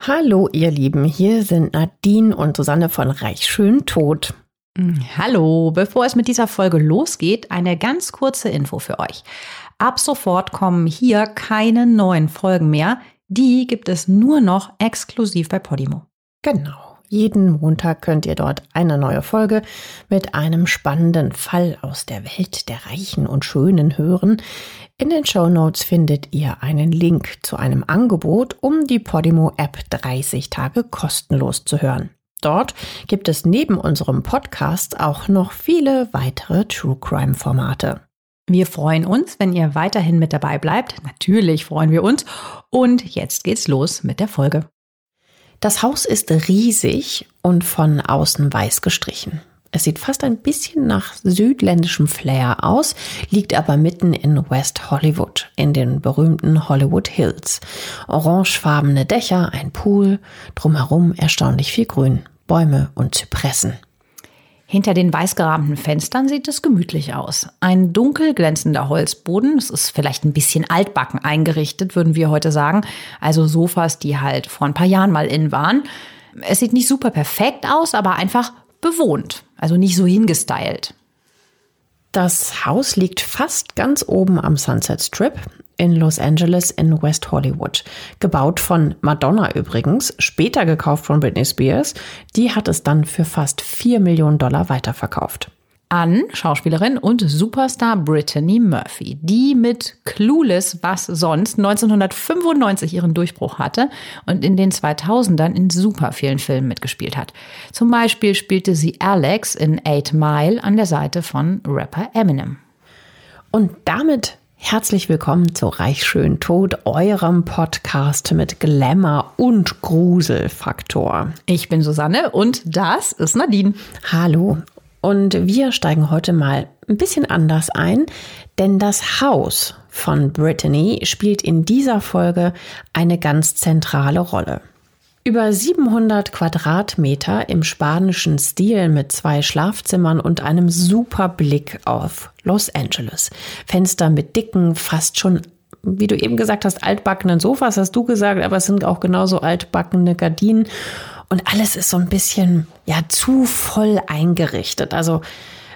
Hallo, ihr Lieben, hier sind Nadine und Susanne von Reich Schön Tot. Hallo, bevor es mit dieser Folge losgeht, eine ganz kurze Info für euch. Ab sofort kommen hier keine neuen Folgen mehr. Die gibt es nur noch exklusiv bei Podimo. Genau. Jeden Montag könnt ihr dort eine neue Folge mit einem spannenden Fall aus der Welt der Reichen und Schönen hören. In den Show Notes findet ihr einen Link zu einem Angebot, um die Podimo App 30 Tage kostenlos zu hören. Dort gibt es neben unserem Podcast auch noch viele weitere True Crime Formate. Wir freuen uns, wenn ihr weiterhin mit dabei bleibt. Natürlich freuen wir uns. Und jetzt geht's los mit der Folge. Das Haus ist riesig und von außen weiß gestrichen. Es sieht fast ein bisschen nach südländischem Flair aus, liegt aber mitten in West Hollywood, in den berühmten Hollywood Hills. Orangefarbene Dächer, ein Pool, drumherum erstaunlich viel Grün, Bäume und Zypressen. Hinter den weißgerahmten Fenstern sieht es gemütlich aus. Ein dunkel glänzender Holzboden, es ist vielleicht ein bisschen altbacken eingerichtet, würden wir heute sagen. Also Sofas, die halt vor ein paar Jahren mal in waren. Es sieht nicht super perfekt aus, aber einfach bewohnt. Also nicht so hingestylt. Das Haus liegt fast ganz oben am Sunset Strip in Los Angeles in West Hollywood. Gebaut von Madonna übrigens, später gekauft von Britney Spears. Die hat es dann für fast 4 Millionen Dollar weiterverkauft an Schauspielerin und Superstar Brittany Murphy, die mit Clueless, was sonst, 1995 ihren Durchbruch hatte und in den 2000ern in super vielen Filmen mitgespielt hat. Zum Beispiel spielte sie Alex in Eight Mile an der Seite von Rapper Eminem. Und damit Herzlich willkommen zu Reich Schön Tod, eurem Podcast mit Glamour und Gruselfaktor. Ich bin Susanne und das ist Nadine. Hallo. Und wir steigen heute mal ein bisschen anders ein, denn das Haus von Brittany spielt in dieser Folge eine ganz zentrale Rolle. Über 700 Quadratmeter im spanischen Stil mit zwei Schlafzimmern und einem super Blick auf Los Angeles. Fenster mit dicken, fast schon, wie du eben gesagt hast, altbackenen Sofas, hast du gesagt, aber es sind auch genauso altbackene Gardinen. Und alles ist so ein bisschen, ja, zu voll eingerichtet. Also,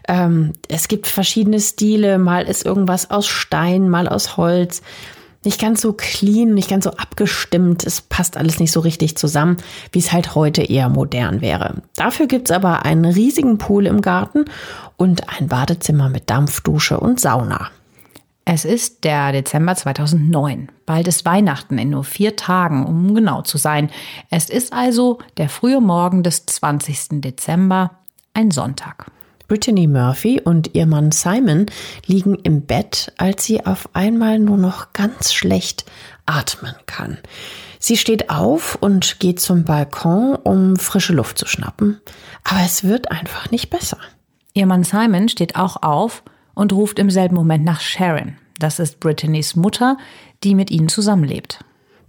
ähm, es gibt verschiedene Stile. Mal ist irgendwas aus Stein, mal aus Holz nicht ganz so clean, nicht ganz so abgestimmt. Es passt alles nicht so richtig zusammen, wie es halt heute eher modern wäre. Dafür gibt's aber einen riesigen Pool im Garten und ein Badezimmer mit Dampfdusche und Sauna. Es ist der Dezember 2009. Bald ist Weihnachten in nur vier Tagen, um genau zu sein. Es ist also der frühe Morgen des 20. Dezember, ein Sonntag. Brittany Murphy und ihr Mann Simon liegen im Bett, als sie auf einmal nur noch ganz schlecht atmen kann. Sie steht auf und geht zum Balkon, um frische Luft zu schnappen, aber es wird einfach nicht besser. Ihr Mann Simon steht auch auf und ruft im selben Moment nach Sharon. Das ist Brittany's Mutter, die mit ihnen zusammenlebt.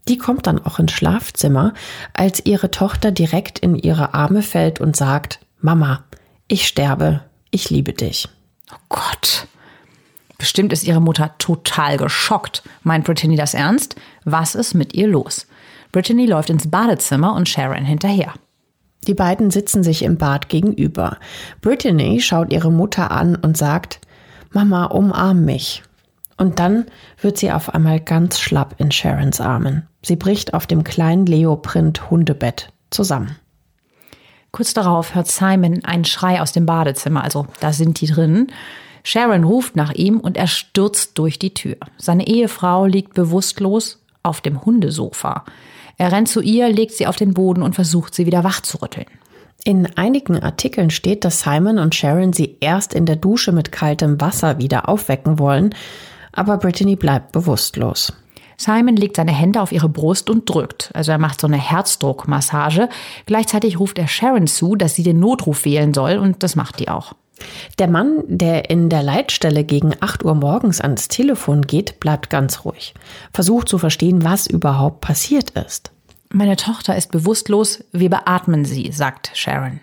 Die kommt dann auch ins Schlafzimmer, als ihre Tochter direkt in ihre Arme fällt und sagt, Mama, ich sterbe, ich liebe dich. Oh Gott. Bestimmt ist ihre Mutter total geschockt. Meint Brittany das ernst? Was ist mit ihr los? Brittany läuft ins Badezimmer und Sharon hinterher. Die beiden sitzen sich im Bad gegenüber. Brittany schaut ihre Mutter an und sagt, Mama, umarm mich. Und dann wird sie auf einmal ganz schlapp in Sharons Armen. Sie bricht auf dem kleinen Leoprint Hundebett zusammen. Kurz darauf hört Simon einen Schrei aus dem Badezimmer, also da sind die drin. Sharon ruft nach ihm und er stürzt durch die Tür. Seine Ehefrau liegt bewusstlos auf dem Hundesofa. Er rennt zu ihr, legt sie auf den Boden und versucht, sie wieder wach zu rütteln. In einigen Artikeln steht, dass Simon und Sharon sie erst in der Dusche mit kaltem Wasser wieder aufwecken wollen, aber Brittany bleibt bewusstlos. Simon legt seine Hände auf ihre Brust und drückt. Also er macht so eine Herzdruckmassage. Gleichzeitig ruft er Sharon zu, dass sie den Notruf wählen soll und das macht die auch. Der Mann, der in der Leitstelle gegen 8 Uhr morgens ans Telefon geht, bleibt ganz ruhig. Versucht zu verstehen, was überhaupt passiert ist. Meine Tochter ist bewusstlos, wir beatmen sie, sagt Sharon.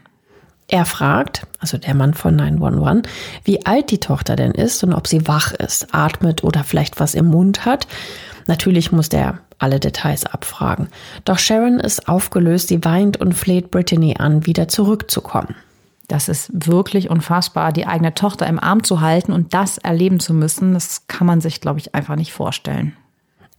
Er fragt, also der Mann von 911, wie alt die Tochter denn ist und ob sie wach ist, atmet oder vielleicht was im Mund hat. Natürlich muss der alle Details abfragen. Doch Sharon ist aufgelöst, sie weint und fleht Brittany an, wieder zurückzukommen. Das ist wirklich unfassbar, die eigene Tochter im Arm zu halten und das erleben zu müssen. Das kann man sich, glaube ich, einfach nicht vorstellen.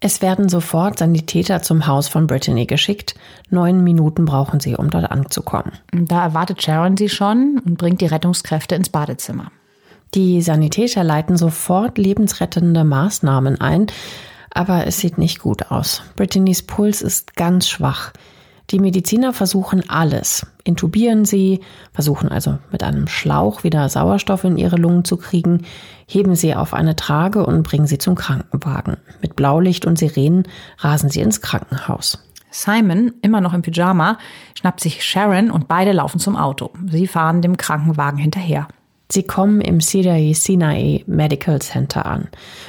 Es werden sofort Sanitäter zum Haus von Brittany geschickt. Neun Minuten brauchen sie, um dort anzukommen. Da erwartet Sharon sie schon und bringt die Rettungskräfte ins Badezimmer. Die Sanitäter leiten sofort lebensrettende Maßnahmen ein, aber es sieht nicht gut aus. Brittany's Puls ist ganz schwach. Die Mediziner versuchen alles, intubieren sie, versuchen also mit einem Schlauch wieder Sauerstoff in ihre Lungen zu kriegen, heben sie auf eine Trage und bringen sie zum Krankenwagen. Mit Blaulicht und Sirenen rasen sie ins Krankenhaus. Simon, immer noch im Pyjama, schnappt sich Sharon und beide laufen zum Auto. Sie fahren dem Krankenwagen hinterher. Sie kommen im Sinai Sinai Medical Center an.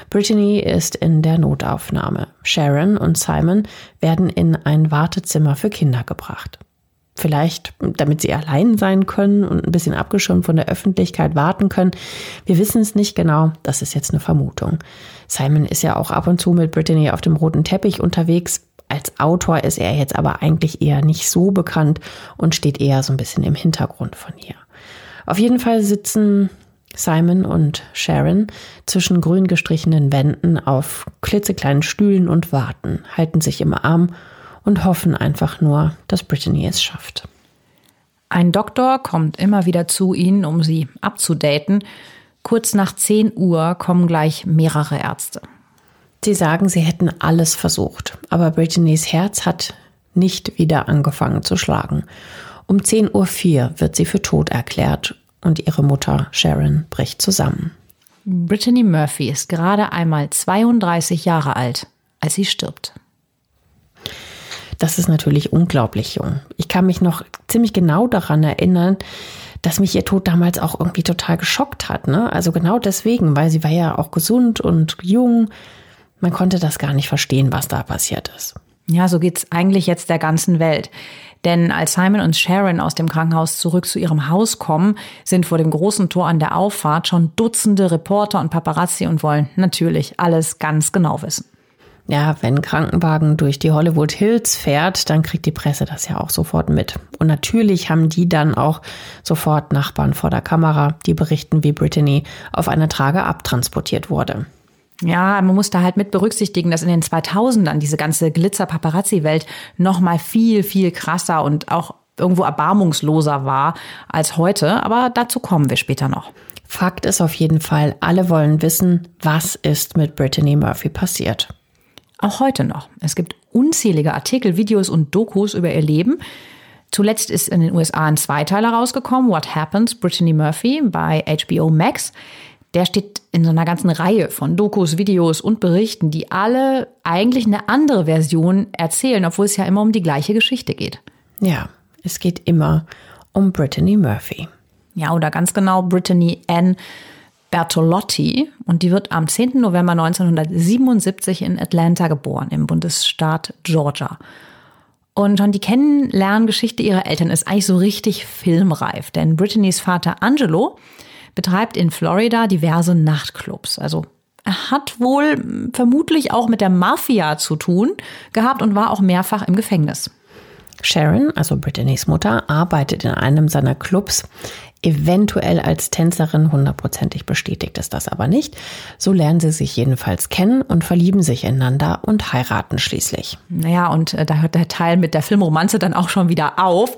Brittany ist in der Notaufnahme. Sharon und Simon werden in ein Wartezimmer für Kinder gebracht. Vielleicht, damit sie allein sein können und ein bisschen abgeschirmt von der Öffentlichkeit warten können. Wir wissen es nicht genau. Das ist jetzt eine Vermutung. Simon ist ja auch ab und zu mit Brittany auf dem roten Teppich unterwegs. Als Autor ist er jetzt aber eigentlich eher nicht so bekannt und steht eher so ein bisschen im Hintergrund von ihr. Auf jeden Fall sitzen Simon und Sharon zwischen grün gestrichenen Wänden auf klitzekleinen Stühlen und warten, halten sich im Arm und hoffen einfach nur, dass Brittany es schafft. Ein Doktor kommt immer wieder zu ihnen, um sie abzudaten. Kurz nach 10 Uhr kommen gleich mehrere Ärzte. Sie sagen, sie hätten alles versucht, aber Brittany's Herz hat nicht wieder angefangen zu schlagen. Um 10.04 Uhr wird sie für tot erklärt und ihre Mutter Sharon bricht zusammen. Brittany Murphy ist gerade einmal 32 Jahre alt, als sie stirbt. Das ist natürlich unglaublich jung. Ich kann mich noch ziemlich genau daran erinnern, dass mich ihr Tod damals auch irgendwie total geschockt hat. Ne? Also genau deswegen, weil sie war ja auch gesund und jung. Man konnte das gar nicht verstehen, was da passiert ist. Ja, so geht's eigentlich jetzt der ganzen Welt. Denn als Simon und Sharon aus dem Krankenhaus zurück zu ihrem Haus kommen, sind vor dem großen Tor an der Auffahrt schon Dutzende Reporter und Paparazzi und wollen natürlich alles ganz genau wissen. Ja, wenn ein Krankenwagen durch die Hollywood Hills fährt, dann kriegt die Presse das ja auch sofort mit. Und natürlich haben die dann auch sofort Nachbarn vor der Kamera, die berichten, wie Brittany auf einer Trage abtransportiert wurde. Ja, man muss da halt mit berücksichtigen, dass in den 2000ern diese ganze Glitzer-Paparazzi-Welt noch mal viel, viel krasser und auch irgendwo erbarmungsloser war als heute. Aber dazu kommen wir später noch. Fakt ist auf jeden Fall, alle wollen wissen, was ist mit Brittany Murphy passiert. Auch heute noch. Es gibt unzählige Artikel, Videos und Dokus über ihr Leben. Zuletzt ist in den USA ein Zweiteiler rausgekommen, What Happens, Brittany Murphy bei HBO Max. Der steht in so einer ganzen Reihe von Dokus, Videos und Berichten, die alle eigentlich eine andere Version erzählen, obwohl es ja immer um die gleiche Geschichte geht. Ja, es geht immer um Brittany Murphy. Ja, oder ganz genau Brittany Ann Bertolotti. Und die wird am 10. November 1977 in Atlanta geboren, im Bundesstaat Georgia. Und schon die Kennenlerngeschichte ihrer Eltern ist eigentlich so richtig filmreif, denn Brittany's Vater Angelo betreibt in Florida diverse Nachtclubs. Also er hat wohl vermutlich auch mit der Mafia zu tun gehabt und war auch mehrfach im Gefängnis. Sharon, also Brittany's Mutter, arbeitet in einem seiner Clubs eventuell als Tänzerin, hundertprozentig bestätigt ist das aber nicht. So lernen sie sich jedenfalls kennen und verlieben sich ineinander und heiraten schließlich. Naja, und äh, da hört der Teil mit der Filmromanze dann auch schon wieder auf.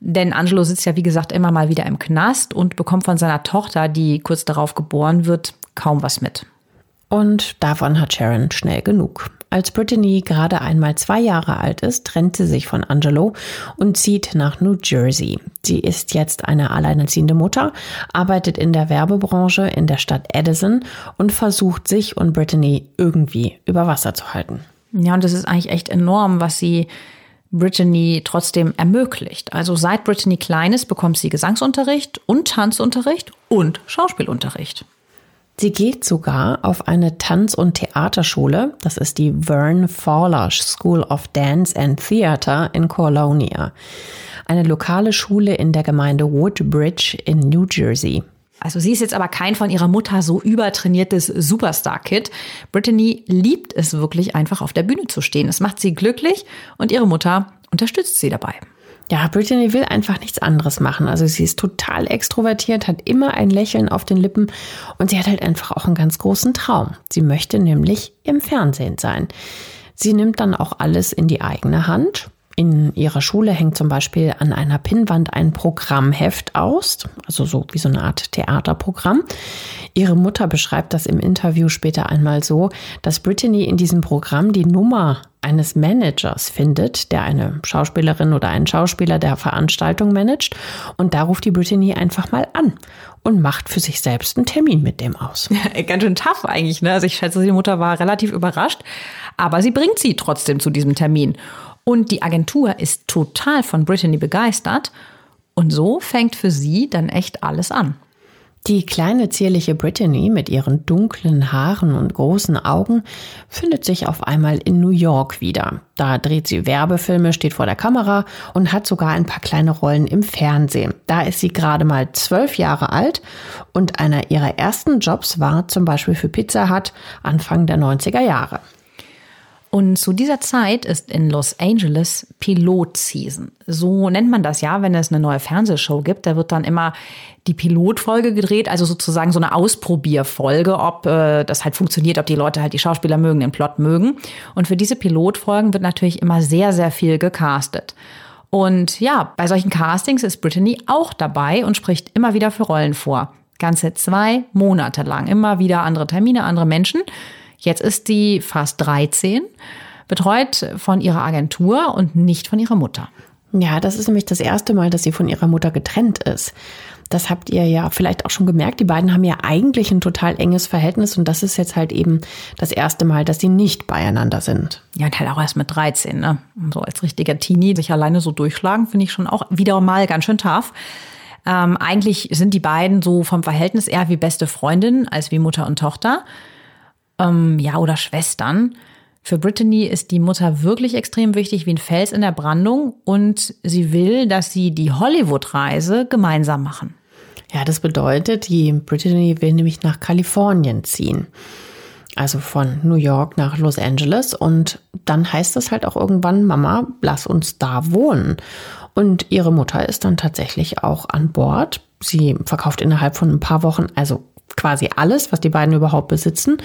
Denn Angelo sitzt ja, wie gesagt, immer mal wieder im Knast und bekommt von seiner Tochter, die kurz darauf geboren wird, kaum was mit. Und davon hat Sharon schnell genug. Als Brittany gerade einmal zwei Jahre alt ist, trennt sie sich von Angelo und zieht nach New Jersey. Sie ist jetzt eine alleinerziehende Mutter, arbeitet in der Werbebranche in der Stadt Edison und versucht sich und Brittany irgendwie über Wasser zu halten. Ja, und das ist eigentlich echt enorm, was sie Brittany trotzdem ermöglicht. Also seit Brittany klein ist, bekommt sie Gesangsunterricht und Tanzunterricht und Schauspielunterricht. Sie geht sogar auf eine Tanz- und Theaterschule, das ist die Vern Fowler School of Dance and Theater in Colonia, eine lokale Schule in der Gemeinde Woodbridge in New Jersey. Also sie ist jetzt aber kein von ihrer Mutter so übertrainiertes Superstar-Kid. Brittany liebt es wirklich einfach auf der Bühne zu stehen. Es macht sie glücklich und ihre Mutter unterstützt sie dabei. Ja, Brittany will einfach nichts anderes machen. Also sie ist total extrovertiert, hat immer ein Lächeln auf den Lippen und sie hat halt einfach auch einen ganz großen Traum. Sie möchte nämlich im Fernsehen sein. Sie nimmt dann auch alles in die eigene Hand in ihrer Schule hängt zum Beispiel an einer Pinnwand ein Programmheft aus, also so wie so eine Art Theaterprogramm. Ihre Mutter beschreibt das im Interview später einmal so, dass Brittany in diesem Programm die Nummer eines Managers findet, der eine Schauspielerin oder einen Schauspieler der Veranstaltung managt. Und da ruft die Brittany einfach mal an und macht für sich selbst einen Termin mit dem aus. Ja, ganz schön tough eigentlich. Ne? Also ich schätze, die Mutter war relativ überrascht, aber sie bringt sie trotzdem zu diesem Termin. Und die Agentur ist total von Brittany begeistert. Und so fängt für sie dann echt alles an. Die kleine zierliche Brittany mit ihren dunklen Haaren und großen Augen findet sich auf einmal in New York wieder. Da dreht sie Werbefilme, steht vor der Kamera und hat sogar ein paar kleine Rollen im Fernsehen. Da ist sie gerade mal zwölf Jahre alt und einer ihrer ersten Jobs war zum Beispiel für Pizza Hut Anfang der 90er Jahre. Und zu dieser Zeit ist in Los Angeles Pilot-Season. So nennt man das ja, wenn es eine neue Fernsehshow gibt. Da wird dann immer die Pilotfolge gedreht, also sozusagen so eine Ausprobierfolge, ob äh, das halt funktioniert, ob die Leute halt die Schauspieler mögen, den Plot mögen. Und für diese Pilotfolgen wird natürlich immer sehr, sehr viel gecastet. Und ja, bei solchen Castings ist Brittany auch dabei und spricht immer wieder für Rollen vor. Ganze zwei Monate lang. Immer wieder andere Termine, andere Menschen. Jetzt ist sie fast 13, betreut von ihrer Agentur und nicht von ihrer Mutter. Ja, das ist nämlich das erste Mal, dass sie von ihrer Mutter getrennt ist. Das habt ihr ja vielleicht auch schon gemerkt. Die beiden haben ja eigentlich ein total enges Verhältnis und das ist jetzt halt eben das erste Mal, dass sie nicht beieinander sind. Ja, und halt auch erst mit 13, ne? So als richtiger Teenie sich alleine so durchschlagen, finde ich schon auch wieder mal ganz schön tough. Ähm, eigentlich sind die beiden so vom Verhältnis eher wie beste Freundinnen als wie Mutter und Tochter ähm, ja, oder Schwestern. Für Brittany ist die Mutter wirklich extrem wichtig wie ein Fels in der Brandung und sie will, dass sie die Hollywood-Reise gemeinsam machen. Ja, das bedeutet, die Brittany will nämlich nach Kalifornien ziehen. Also von New York nach Los Angeles. Und dann heißt das halt auch irgendwann, Mama, lass uns da wohnen. Und ihre Mutter ist dann tatsächlich auch an Bord. Sie verkauft innerhalb von ein paar Wochen, also quasi alles, was die beiden überhaupt besitzen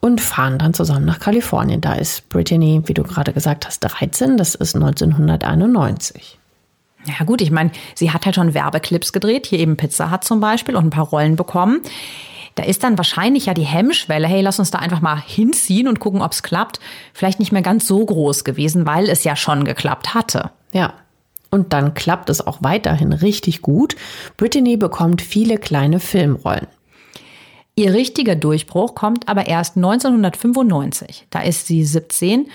und fahren dann zusammen nach Kalifornien. Da ist Brittany, wie du gerade gesagt hast, 13. Das ist 1991. Ja gut, ich meine, sie hat halt schon Werbeclips gedreht, hier eben Pizza hat zum Beispiel und ein paar Rollen bekommen. Da ist dann wahrscheinlich ja die Hemmschwelle, hey, lass uns da einfach mal hinziehen und gucken, ob es klappt, vielleicht nicht mehr ganz so groß gewesen, weil es ja schon geklappt hatte. Ja, und dann klappt es auch weiterhin richtig gut. Brittany bekommt viele kleine Filmrollen. Ihr richtiger Durchbruch kommt aber erst 1995. Da ist sie 17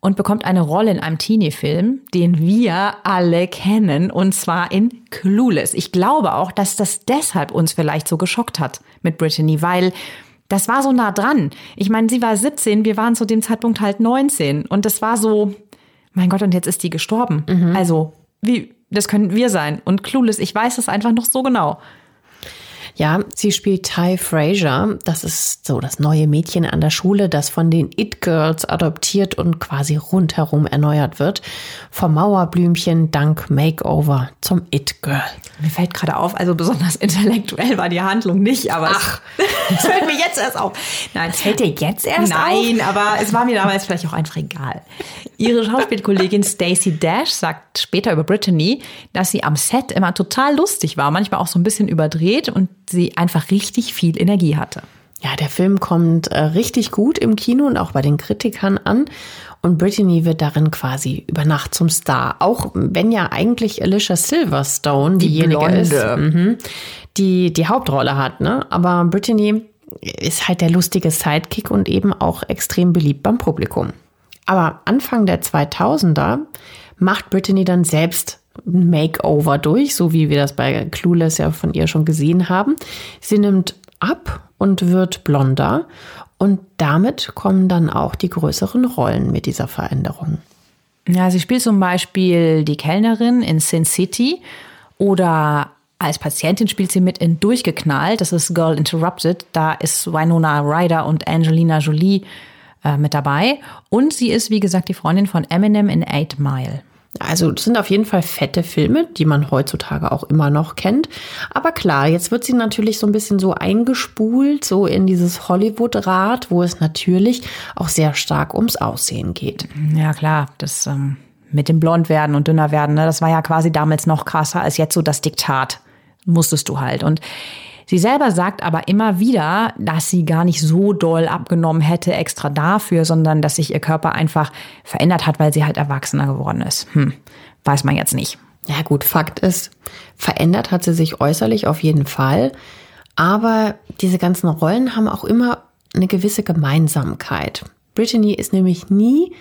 und bekommt eine Rolle in einem Teenie-Film, den wir alle kennen, und zwar in Clueless. Ich glaube auch, dass das deshalb uns vielleicht so geschockt hat mit Brittany, weil das war so nah dran. Ich meine, sie war 17, wir waren zu dem Zeitpunkt halt 19 und das war so, mein Gott, und jetzt ist die gestorben. Mhm. Also, wie, das können wir sein. Und Clueless, ich weiß es einfach noch so genau. Ja, sie spielt Ty Fraser. Das ist so das neue Mädchen an der Schule, das von den It Girls adoptiert und quasi rundherum erneuert wird. Vom Mauerblümchen dank Makeover zum It Girl. Mir fällt gerade auf, also besonders intellektuell war die Handlung nicht, aber Ach, das fällt mir jetzt erst auf. Nein, das fällt dir jetzt erst Nein, auf? Nein, aber es war mir damals vielleicht auch einfach egal. Ihre Schauspielkollegin Stacey Dash sagt später über Brittany, dass sie am Set immer total lustig war, manchmal auch so ein bisschen überdreht und sie einfach richtig viel Energie hatte. Ja, der Film kommt äh, richtig gut im Kino und auch bei den Kritikern an. Und Brittany wird darin quasi über Nacht zum Star. Auch wenn ja eigentlich Alicia Silverstone die diejenige Blonde. ist, mhm, die die Hauptrolle hat. Ne? Aber Brittany ist halt der lustige Sidekick und eben auch extrem beliebt beim Publikum. Aber Anfang der 2000er macht Brittany dann selbst Makeover durch, so wie wir das bei Clueless ja von ihr schon gesehen haben. Sie nimmt ab und wird blonder und damit kommen dann auch die größeren Rollen mit dieser Veränderung. Ja, sie spielt zum Beispiel die Kellnerin in Sin City oder Als Patientin spielt sie mit in Durchgeknallt. Das ist Girl Interrupted. Da ist Winona Ryder und Angelina Jolie äh, mit dabei. Und sie ist, wie gesagt, die Freundin von Eminem in Eight Mile. Also das sind auf jeden Fall fette Filme, die man heutzutage auch immer noch kennt. Aber klar, jetzt wird sie natürlich so ein bisschen so eingespult, so in dieses Hollywood-Rad, wo es natürlich auch sehr stark ums Aussehen geht. Ja klar, das ähm, mit dem Blondwerden und dünner werden, ne, das war ja quasi damals noch krasser als jetzt so das Diktat. Musstest du halt. Und Sie selber sagt aber immer wieder, dass sie gar nicht so doll abgenommen hätte extra dafür, sondern dass sich ihr Körper einfach verändert hat, weil sie halt erwachsener geworden ist. Hm, weiß man jetzt nicht. Ja gut, Fakt ist, verändert hat sie sich äußerlich auf jeden Fall. Aber diese ganzen Rollen haben auch immer eine gewisse Gemeinsamkeit. Brittany ist nämlich nie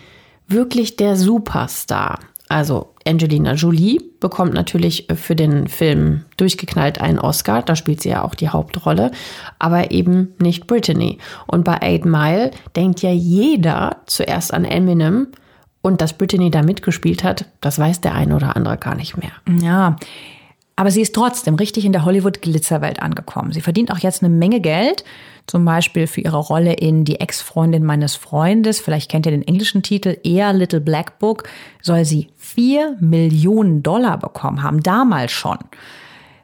wirklich der Superstar. Also Angelina Jolie bekommt natürlich für den Film durchgeknallt einen Oscar, da spielt sie ja auch die Hauptrolle, aber eben nicht Brittany. Und bei Eight Mile denkt ja jeder zuerst an Eminem und dass Brittany da mitgespielt hat, das weiß der eine oder andere gar nicht mehr. Ja, aber sie ist trotzdem richtig in der Hollywood-Glitzerwelt angekommen. Sie verdient auch jetzt eine Menge Geld, zum Beispiel für ihre Rolle in Die Ex-Freundin meines Freundes. Vielleicht kennt ihr den englischen Titel, eher Little Black Book, soll sie vier Millionen Dollar bekommen haben, damals schon.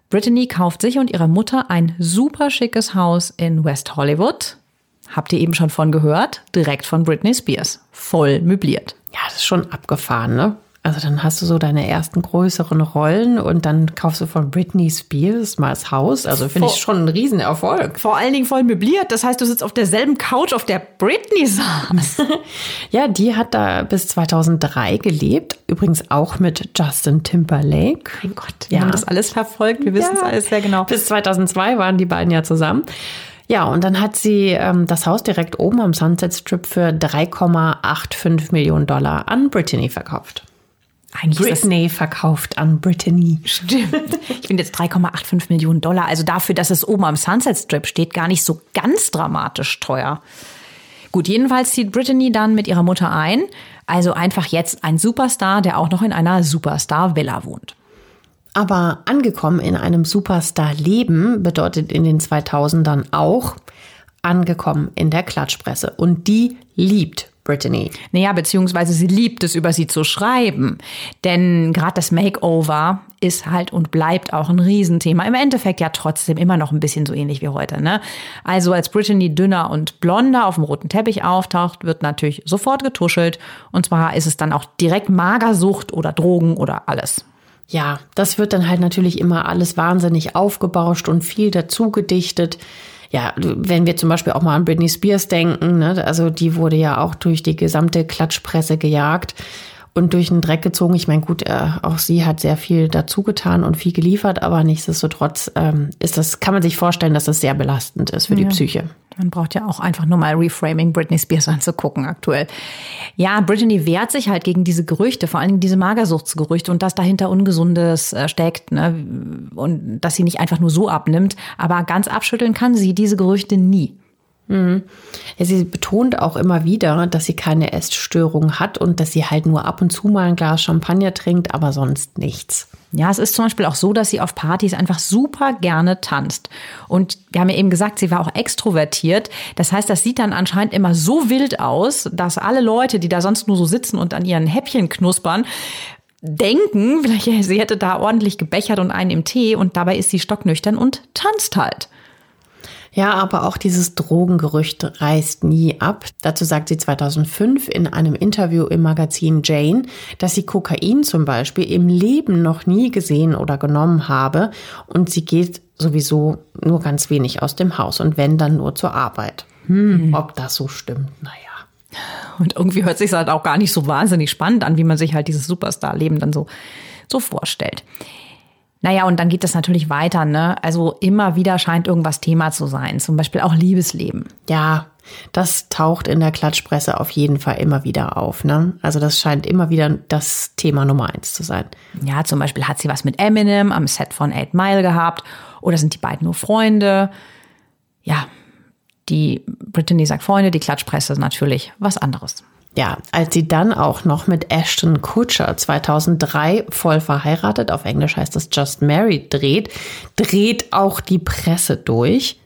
Brittany kauft sich und ihrer Mutter ein super schickes Haus in West Hollywood. Habt ihr eben schon von gehört? Direkt von Britney Spears. Voll möbliert. Ja, das ist schon abgefahren, ne? Also dann hast du so deine ersten größeren Rollen und dann kaufst du von Britney Spears mal das Haus. Also finde ich schon ein Riesenerfolg. Vor allen Dingen voll möbliert. Das heißt, du sitzt auf derselben Couch, auf der Britney saß. ja, die hat da bis 2003 gelebt. Übrigens auch mit Justin Timberlake. Mein Gott, wir ja. haben das alles verfolgt. Wir wissen es alles sehr genau. Bis 2002 waren die beiden ja zusammen. Ja, und dann hat sie ähm, das Haus direkt oben am Sunset Strip für 3,85 Millionen Dollar an Brittany verkauft. Eigentlich Britney verkauft an Brittany. Stimmt. Ich finde jetzt 3,85 Millionen Dollar. Also dafür, dass es oben am Sunset Strip steht, gar nicht so ganz dramatisch teuer. Gut, jedenfalls zieht Brittany dann mit ihrer Mutter ein. Also einfach jetzt ein Superstar, der auch noch in einer Superstar-Villa wohnt. Aber angekommen in einem Superstar-Leben bedeutet in den 2000ern auch angekommen in der Klatschpresse. Und die liebt Brittany. Naja, beziehungsweise sie liebt es, über sie zu schreiben. Denn gerade das Makeover ist halt und bleibt auch ein Riesenthema. Im Endeffekt ja trotzdem immer noch ein bisschen so ähnlich wie heute. Ne? Also als Brittany dünner und blonder auf dem roten Teppich auftaucht, wird natürlich sofort getuschelt. Und zwar ist es dann auch direkt Magersucht oder Drogen oder alles. Ja, das wird dann halt natürlich immer alles wahnsinnig aufgebauscht und viel dazu gedichtet ja, wenn wir zum Beispiel auch mal an Britney Spears denken, ne, also die wurde ja auch durch die gesamte Klatschpresse gejagt und durch den Dreck gezogen. Ich meine, gut, äh, auch sie hat sehr viel dazu getan und viel geliefert, aber nichtsdestotrotz ähm, ist das, kann man sich vorstellen, dass das sehr belastend ist für ja. die Psyche. Man braucht ja auch einfach nur mal Reframing Britney Spears anzugucken aktuell. Ja, Britney wehrt sich halt gegen diese Gerüchte, vor allem diese Magersuchtsgerüchte und dass dahinter Ungesundes äh, steckt, ne? Und dass sie nicht einfach nur so abnimmt. Aber ganz abschütteln kann sie diese Gerüchte nie. Mhm. Sie betont auch immer wieder, dass sie keine Essstörung hat und dass sie halt nur ab und zu mal ein Glas Champagner trinkt, aber sonst nichts. Ja, es ist zum Beispiel auch so, dass sie auf Partys einfach super gerne tanzt. Und wir haben ja eben gesagt, sie war auch extrovertiert. Das heißt, das sieht dann anscheinend immer so wild aus, dass alle Leute, die da sonst nur so sitzen und an ihren Häppchen knuspern, denken, vielleicht sie hätte da ordentlich gebechert und einen im Tee und dabei ist sie stocknüchtern und tanzt halt. Ja, aber auch dieses Drogengerücht reißt nie ab. Dazu sagt sie 2005 in einem Interview im Magazin Jane, dass sie Kokain zum Beispiel im Leben noch nie gesehen oder genommen habe und sie geht sowieso nur ganz wenig aus dem Haus und wenn dann nur zur Arbeit. Hm, ob das so stimmt, naja. Und irgendwie hört sich halt auch gar nicht so wahnsinnig spannend an, wie man sich halt dieses Superstar-Leben dann so, so vorstellt. Naja, und dann geht das natürlich weiter, ne? Also immer wieder scheint irgendwas Thema zu sein, zum Beispiel auch Liebesleben. Ja, das taucht in der Klatschpresse auf jeden Fall immer wieder auf, ne? Also das scheint immer wieder das Thema Nummer eins zu sein. Ja, zum Beispiel hat sie was mit Eminem am Set von Eight Mile gehabt oder sind die beiden nur Freunde? Ja, die Brittany sagt Freunde, die Klatschpresse natürlich was anderes. Ja, als sie dann auch noch mit Ashton Kutcher 2003 voll verheiratet, auf Englisch heißt das Just Married, dreht, dreht auch die Presse durch.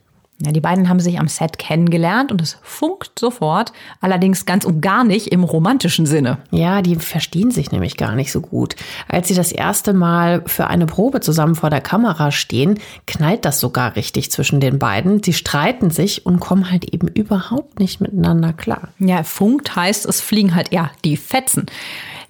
Ja, die beiden haben sich am Set kennengelernt und es funkt sofort, allerdings ganz und gar nicht im romantischen Sinne. Ja, die verstehen sich nämlich gar nicht so gut. Als sie das erste Mal für eine Probe zusammen vor der Kamera stehen, knallt das sogar richtig zwischen den beiden. Sie streiten sich und kommen halt eben überhaupt nicht miteinander klar. Ja, funkt heißt, es fliegen halt eher die Fetzen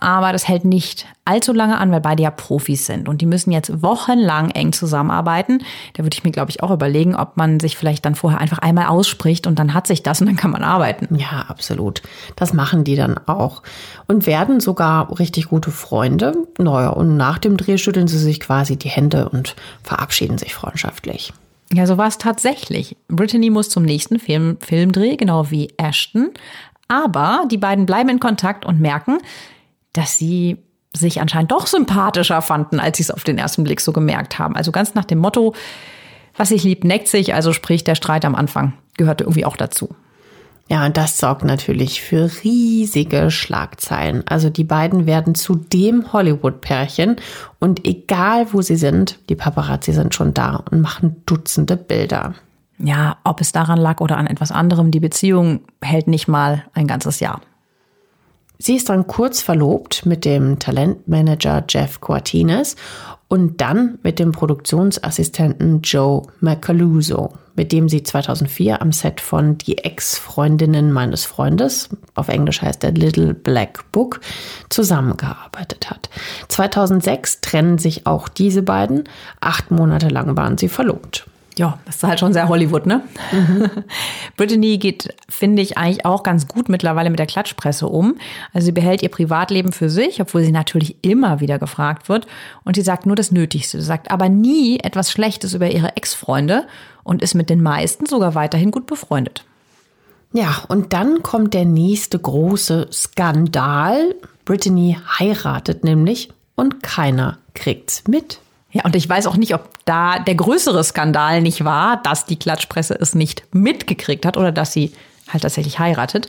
aber das hält nicht allzu lange an, weil beide ja Profis sind und die müssen jetzt wochenlang eng zusammenarbeiten. Da würde ich mir, glaube ich, auch überlegen, ob man sich vielleicht dann vorher einfach einmal ausspricht und dann hat sich das und dann kann man arbeiten. Ja, absolut. Das machen die dann auch und werden sogar richtig gute Freunde. Naja, und nach dem Dreh schütteln sie sich quasi die Hände und verabschieden sich freundschaftlich. Ja, so war es tatsächlich. Brittany muss zum nächsten Film, Filmdreh, genau wie Ashton. Aber die beiden bleiben in Kontakt und merken, dass sie sich anscheinend doch sympathischer fanden, als sie es auf den ersten Blick so gemerkt haben. Also ganz nach dem Motto, was sich liebt, neckt sich, also sprich der Streit am Anfang gehörte irgendwie auch dazu. Ja, und das sorgt natürlich für riesige Schlagzeilen. Also die beiden werden zu dem Hollywood-Pärchen und egal wo sie sind, die Paparazzi sind schon da und machen Dutzende Bilder. Ja, ob es daran lag oder an etwas anderem, die Beziehung hält nicht mal ein ganzes Jahr. Sie ist dann kurz verlobt mit dem Talentmanager Jeff Quartines und dann mit dem Produktionsassistenten Joe Macaluso, mit dem sie 2004 am Set von Die Ex-Freundinnen meines Freundes, auf Englisch heißt der Little Black Book, zusammengearbeitet hat. 2006 trennen sich auch diese beiden. Acht Monate lang waren sie verlobt. Ja, das ist halt schon sehr Hollywood, ne? Mhm. Brittany geht, finde ich, eigentlich auch ganz gut mittlerweile mit der Klatschpresse um. Also sie behält ihr Privatleben für sich, obwohl sie natürlich immer wieder gefragt wird. Und sie sagt nur das Nötigste. Sie sagt aber nie etwas Schlechtes über ihre Ex-Freunde und ist mit den meisten sogar weiterhin gut befreundet. Ja, und dann kommt der nächste große Skandal. Brittany heiratet nämlich und keiner kriegt's mit. Ja, und ich weiß auch nicht, ob da der größere Skandal nicht war, dass die Klatschpresse es nicht mitgekriegt hat oder dass sie halt tatsächlich heiratet.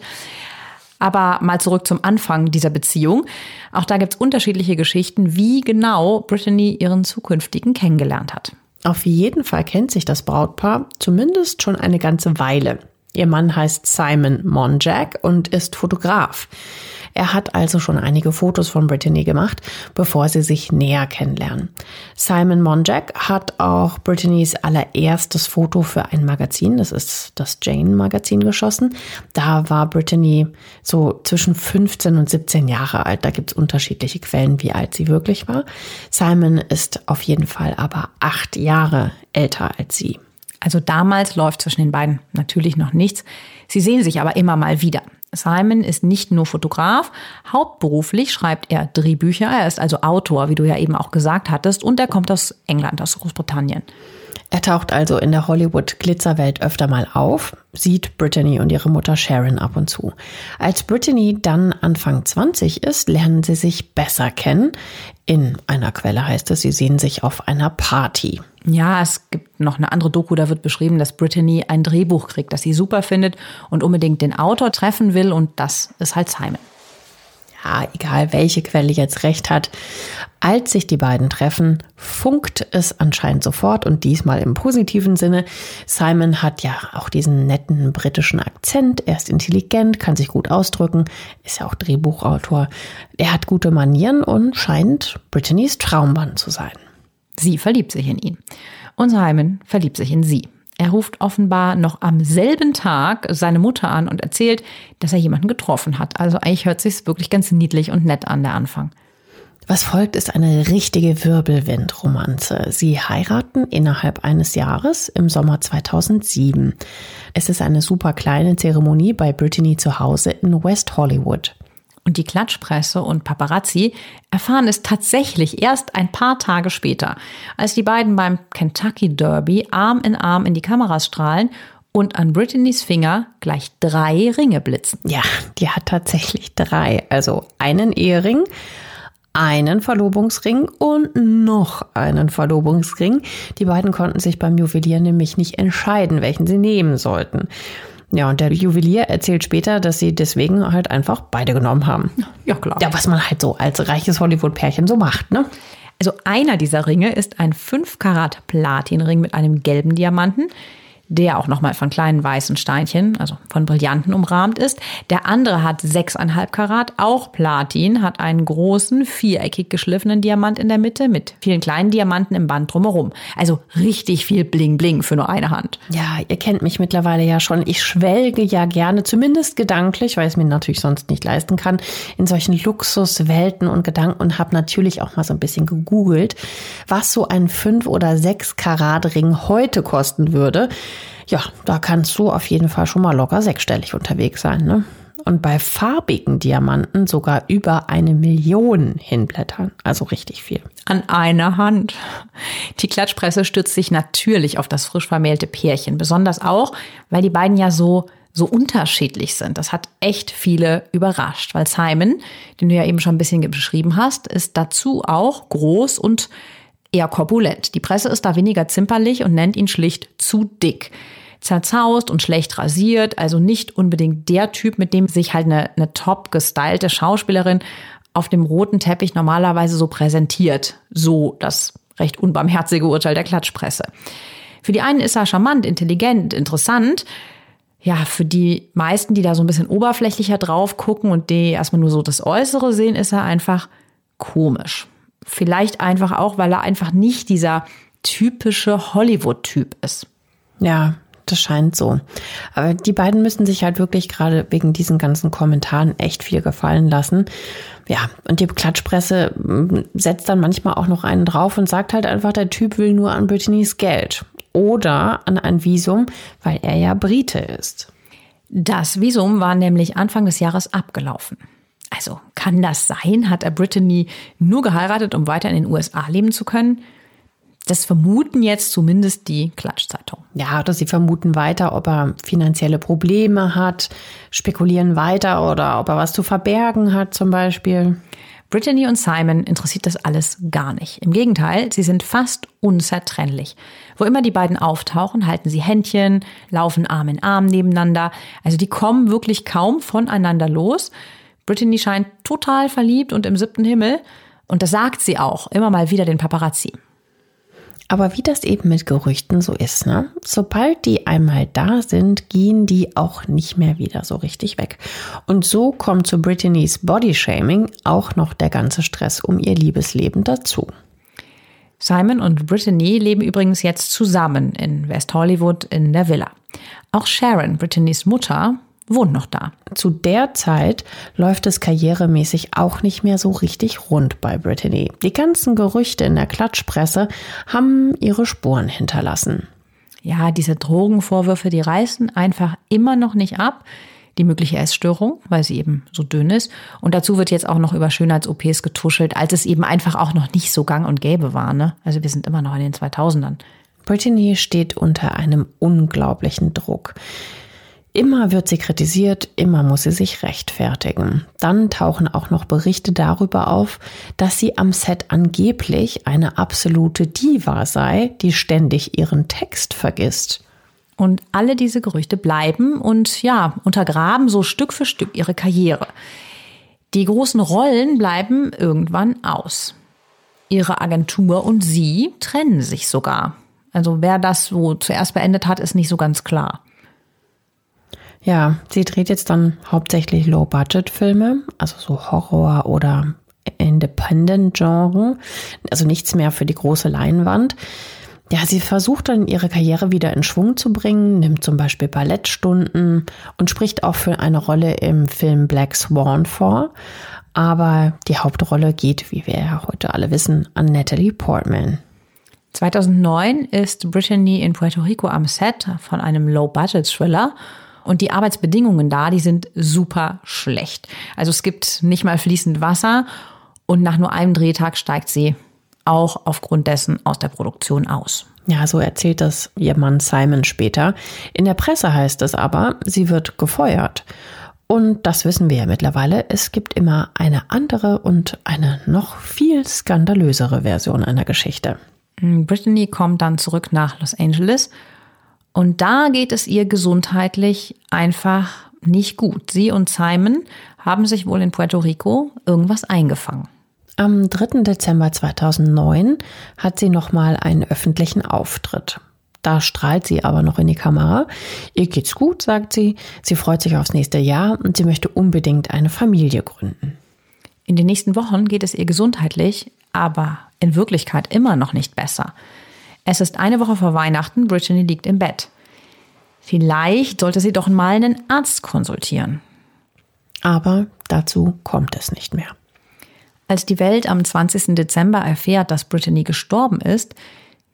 Aber mal zurück zum Anfang dieser Beziehung. Auch da gibt's unterschiedliche Geschichten, wie genau Brittany ihren zukünftigen kennengelernt hat. Auf jeden Fall kennt sich das Brautpaar zumindest schon eine ganze Weile. Ihr Mann heißt Simon Monjack und ist Fotograf. Er hat also schon einige Fotos von Brittany gemacht, bevor sie sich näher kennenlernen. Simon Monjack hat auch Brittany's allererstes Foto für ein Magazin, das ist das Jane Magazin geschossen. Da war Brittany so zwischen 15 und 17 Jahre alt. Da gibt's unterschiedliche Quellen, wie alt sie wirklich war. Simon ist auf jeden Fall aber acht Jahre älter als sie. Also damals läuft zwischen den beiden natürlich noch nichts. Sie sehen sich aber immer mal wieder. Simon ist nicht nur Fotograf, hauptberuflich schreibt er Drehbücher, er ist also Autor, wie du ja eben auch gesagt hattest, und er kommt aus England, aus Großbritannien. Er taucht also in der Hollywood-Glitzerwelt öfter mal auf, sieht Brittany und ihre Mutter Sharon ab und zu. Als Brittany dann Anfang 20 ist, lernen sie sich besser kennen. In einer Quelle heißt es, sie sehen sich auf einer Party. Ja, es gibt noch eine andere Doku, da wird beschrieben, dass Brittany ein Drehbuch kriegt, das sie super findet und unbedingt den Autor treffen will und das ist halt Simon ja, egal welche Quelle jetzt recht hat, als sich die beiden treffen, funkt es anscheinend sofort und diesmal im positiven Sinne. Simon hat ja auch diesen netten britischen Akzent, er ist intelligent, kann sich gut ausdrücken, ist ja auch Drehbuchautor. Er hat gute Manieren und scheint Brittany's Traummann zu sein. Sie verliebt sich in ihn. Und Simon verliebt sich in sie. Er ruft offenbar noch am selben Tag seine Mutter an und erzählt, dass er jemanden getroffen hat. Also eigentlich hört sich's wirklich ganz niedlich und nett an, der Anfang. Was folgt, ist eine richtige Wirbelwindromanze. Sie heiraten innerhalb eines Jahres im Sommer 2007. Es ist eine super kleine Zeremonie bei Brittany zu Hause in West Hollywood. Und die Klatschpresse und Paparazzi erfahren es tatsächlich erst ein paar Tage später, als die beiden beim Kentucky Derby Arm in Arm in die Kameras strahlen und an Brittany's Finger gleich drei Ringe blitzen. Ja, die hat tatsächlich drei. Also einen Ehering, einen Verlobungsring und noch einen Verlobungsring. Die beiden konnten sich beim Juwelier nämlich nicht entscheiden, welchen sie nehmen sollten. Ja, und der Juwelier erzählt später, dass sie deswegen halt einfach beide genommen haben. Ja, klar. Ja, was man halt so als reiches Hollywood-Pärchen so macht, ne? Also einer dieser Ringe ist ein 5 Karat Platinring mit einem gelben Diamanten der auch nochmal von kleinen weißen Steinchen, also von Brillanten umrahmt ist. Der andere hat 6,5 Karat, auch Platin, hat einen großen, viereckig geschliffenen Diamant in der Mitte mit vielen kleinen Diamanten im Band drumherum. Also richtig viel Bling Bling für nur eine Hand. Ja, ihr kennt mich mittlerweile ja schon. Ich schwelge ja gerne, zumindest gedanklich, weil ich es mir natürlich sonst nicht leisten kann, in solchen Luxuswelten und Gedanken und habe natürlich auch mal so ein bisschen gegoogelt, was so ein 5 oder 6 Karat Ring heute kosten würde ja, da kannst du auf jeden Fall schon mal locker sechsstellig unterwegs sein. Ne? Und bei farbigen Diamanten sogar über eine Million hinblättern. Also richtig viel. An einer Hand. Die Klatschpresse stützt sich natürlich auf das frisch vermählte Pärchen. Besonders auch, weil die beiden ja so so unterschiedlich sind. Das hat echt viele überrascht, weil Simon, den du ja eben schon ein bisschen beschrieben hast, ist dazu auch groß und eher korpulent. Die Presse ist da weniger zimperlich und nennt ihn schlicht zu dick. Zerzaust und schlecht rasiert, also nicht unbedingt der Typ, mit dem sich halt eine, eine top gestylte Schauspielerin auf dem roten Teppich normalerweise so präsentiert. So das recht unbarmherzige Urteil der Klatschpresse. Für die einen ist er charmant, intelligent, interessant. Ja, für die meisten, die da so ein bisschen oberflächlicher drauf gucken und die erstmal nur so das Äußere sehen, ist er einfach komisch. Vielleicht einfach auch, weil er einfach nicht dieser typische Hollywood-Typ ist. Ja, das scheint so. Aber die beiden müssen sich halt wirklich gerade wegen diesen ganzen Kommentaren echt viel gefallen lassen. Ja, und die Klatschpresse mm, setzt dann manchmal auch noch einen drauf und sagt halt einfach, der Typ will nur an Brittany's Geld oder an ein Visum, weil er ja Brite ist. Das Visum war nämlich Anfang des Jahres abgelaufen. Also kann das sein? Hat er Brittany nur geheiratet, um weiter in den USA leben zu können? Das vermuten jetzt zumindest die Klatschzeitung. Ja, oder sie vermuten weiter, ob er finanzielle Probleme hat, spekulieren weiter oder ob er was zu verbergen hat zum Beispiel. Brittany und Simon interessiert das alles gar nicht. Im Gegenteil, sie sind fast unzertrennlich. Wo immer die beiden auftauchen, halten sie Händchen, laufen Arm in Arm nebeneinander. Also die kommen wirklich kaum voneinander los. Brittany scheint total verliebt und im siebten Himmel. Und das sagt sie auch immer mal wieder den Paparazzi. Aber wie das eben mit Gerüchten so ist, ne? Sobald die einmal da sind, gehen die auch nicht mehr wieder so richtig weg. Und so kommt zu Brittany's Bodyshaming auch noch der ganze Stress um ihr Liebesleben dazu. Simon und Brittany leben übrigens jetzt zusammen in West Hollywood in der Villa. Auch Sharon, Brittany's Mutter, wohnt noch da. Zu der Zeit läuft es karrieremäßig auch nicht mehr so richtig rund bei Brittany. Die ganzen Gerüchte in der Klatschpresse haben ihre Spuren hinterlassen. Ja, diese Drogenvorwürfe, die reißen einfach immer noch nicht ab. Die mögliche Essstörung, weil sie eben so dünn ist. Und dazu wird jetzt auch noch über Schönheits-OPs getuschelt, als es eben einfach auch noch nicht so gang und gäbe war. Ne? Also wir sind immer noch in den 2000ern. Brittany steht unter einem unglaublichen Druck. Immer wird sie kritisiert, immer muss sie sich rechtfertigen. Dann tauchen auch noch Berichte darüber auf, dass sie am Set angeblich eine absolute Diva sei, die ständig ihren Text vergisst. Und alle diese Gerüchte bleiben und ja, untergraben so Stück für Stück ihre Karriere. Die großen Rollen bleiben irgendwann aus. Ihre Agentur und sie trennen sich sogar. Also wer das so zuerst beendet hat, ist nicht so ganz klar. Ja, sie dreht jetzt dann hauptsächlich Low-Budget-Filme, also so Horror oder Independent-Genre, also nichts mehr für die große Leinwand. Ja, sie versucht dann ihre Karriere wieder in Schwung zu bringen, nimmt zum Beispiel Ballettstunden und spricht auch für eine Rolle im Film Black Swan vor. Aber die Hauptrolle geht, wie wir ja heute alle wissen, an Natalie Portman. 2009 ist Brittany in Puerto Rico am Set von einem Low-Budget-Thriller und die Arbeitsbedingungen da, die sind super schlecht. Also es gibt nicht mal fließend Wasser und nach nur einem Drehtag steigt sie auch aufgrund dessen aus der Produktion aus. Ja, so erzählt das ihr Mann Simon später. In der Presse heißt es aber, sie wird gefeuert. Und das wissen wir ja mittlerweile. Es gibt immer eine andere und eine noch viel skandalösere Version einer Geschichte. Brittany kommt dann zurück nach Los Angeles Und da geht es ihr gesundheitlich einfach nicht gut. Sie und Simon haben sich wohl in Puerto Rico irgendwas eingefangen. Am 3. Dezember 2009 hat sie nochmal einen öffentlichen Auftritt. Da strahlt sie aber noch in die Kamera. Ihr geht's gut, sagt sie. Sie freut sich aufs nächste Jahr und sie möchte unbedingt eine Familie gründen. In den nächsten Wochen geht es ihr gesundheitlich, aber in Wirklichkeit immer noch nicht besser. Es ist eine Woche vor Weihnachten, Brittany liegt im Bett. Vielleicht sollte sie doch mal einen Arzt konsultieren. Aber dazu kommt es nicht mehr. Als die Welt am 20. Dezember erfährt, dass Brittany gestorben ist,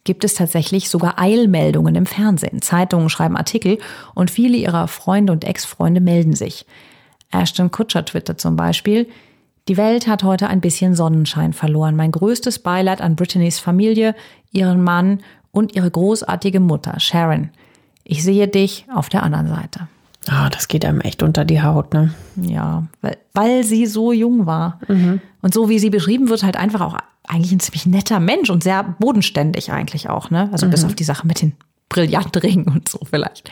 gibt es tatsächlich sogar Eilmeldungen im Fernsehen. Zeitungen schreiben Artikel und viele ihrer Freunde und Ex-Freunde melden sich. Ashton Kutcher twittert zum Beispiel, die Welt hat heute ein bisschen Sonnenschein verloren. Mein größtes Beileid an Brittany's Familie, ihren Mann und ihre großartige Mutter, Sharon. Ich sehe dich auf der anderen Seite. Ah, das geht einem echt unter die Haut, ne? Ja, weil, weil sie so jung war. Mhm. Und so wie sie beschrieben wird, halt einfach auch eigentlich ein ziemlich netter Mensch und sehr bodenständig eigentlich auch, ne? Also mhm. bis auf die Sache mit den Brillantringen und so vielleicht.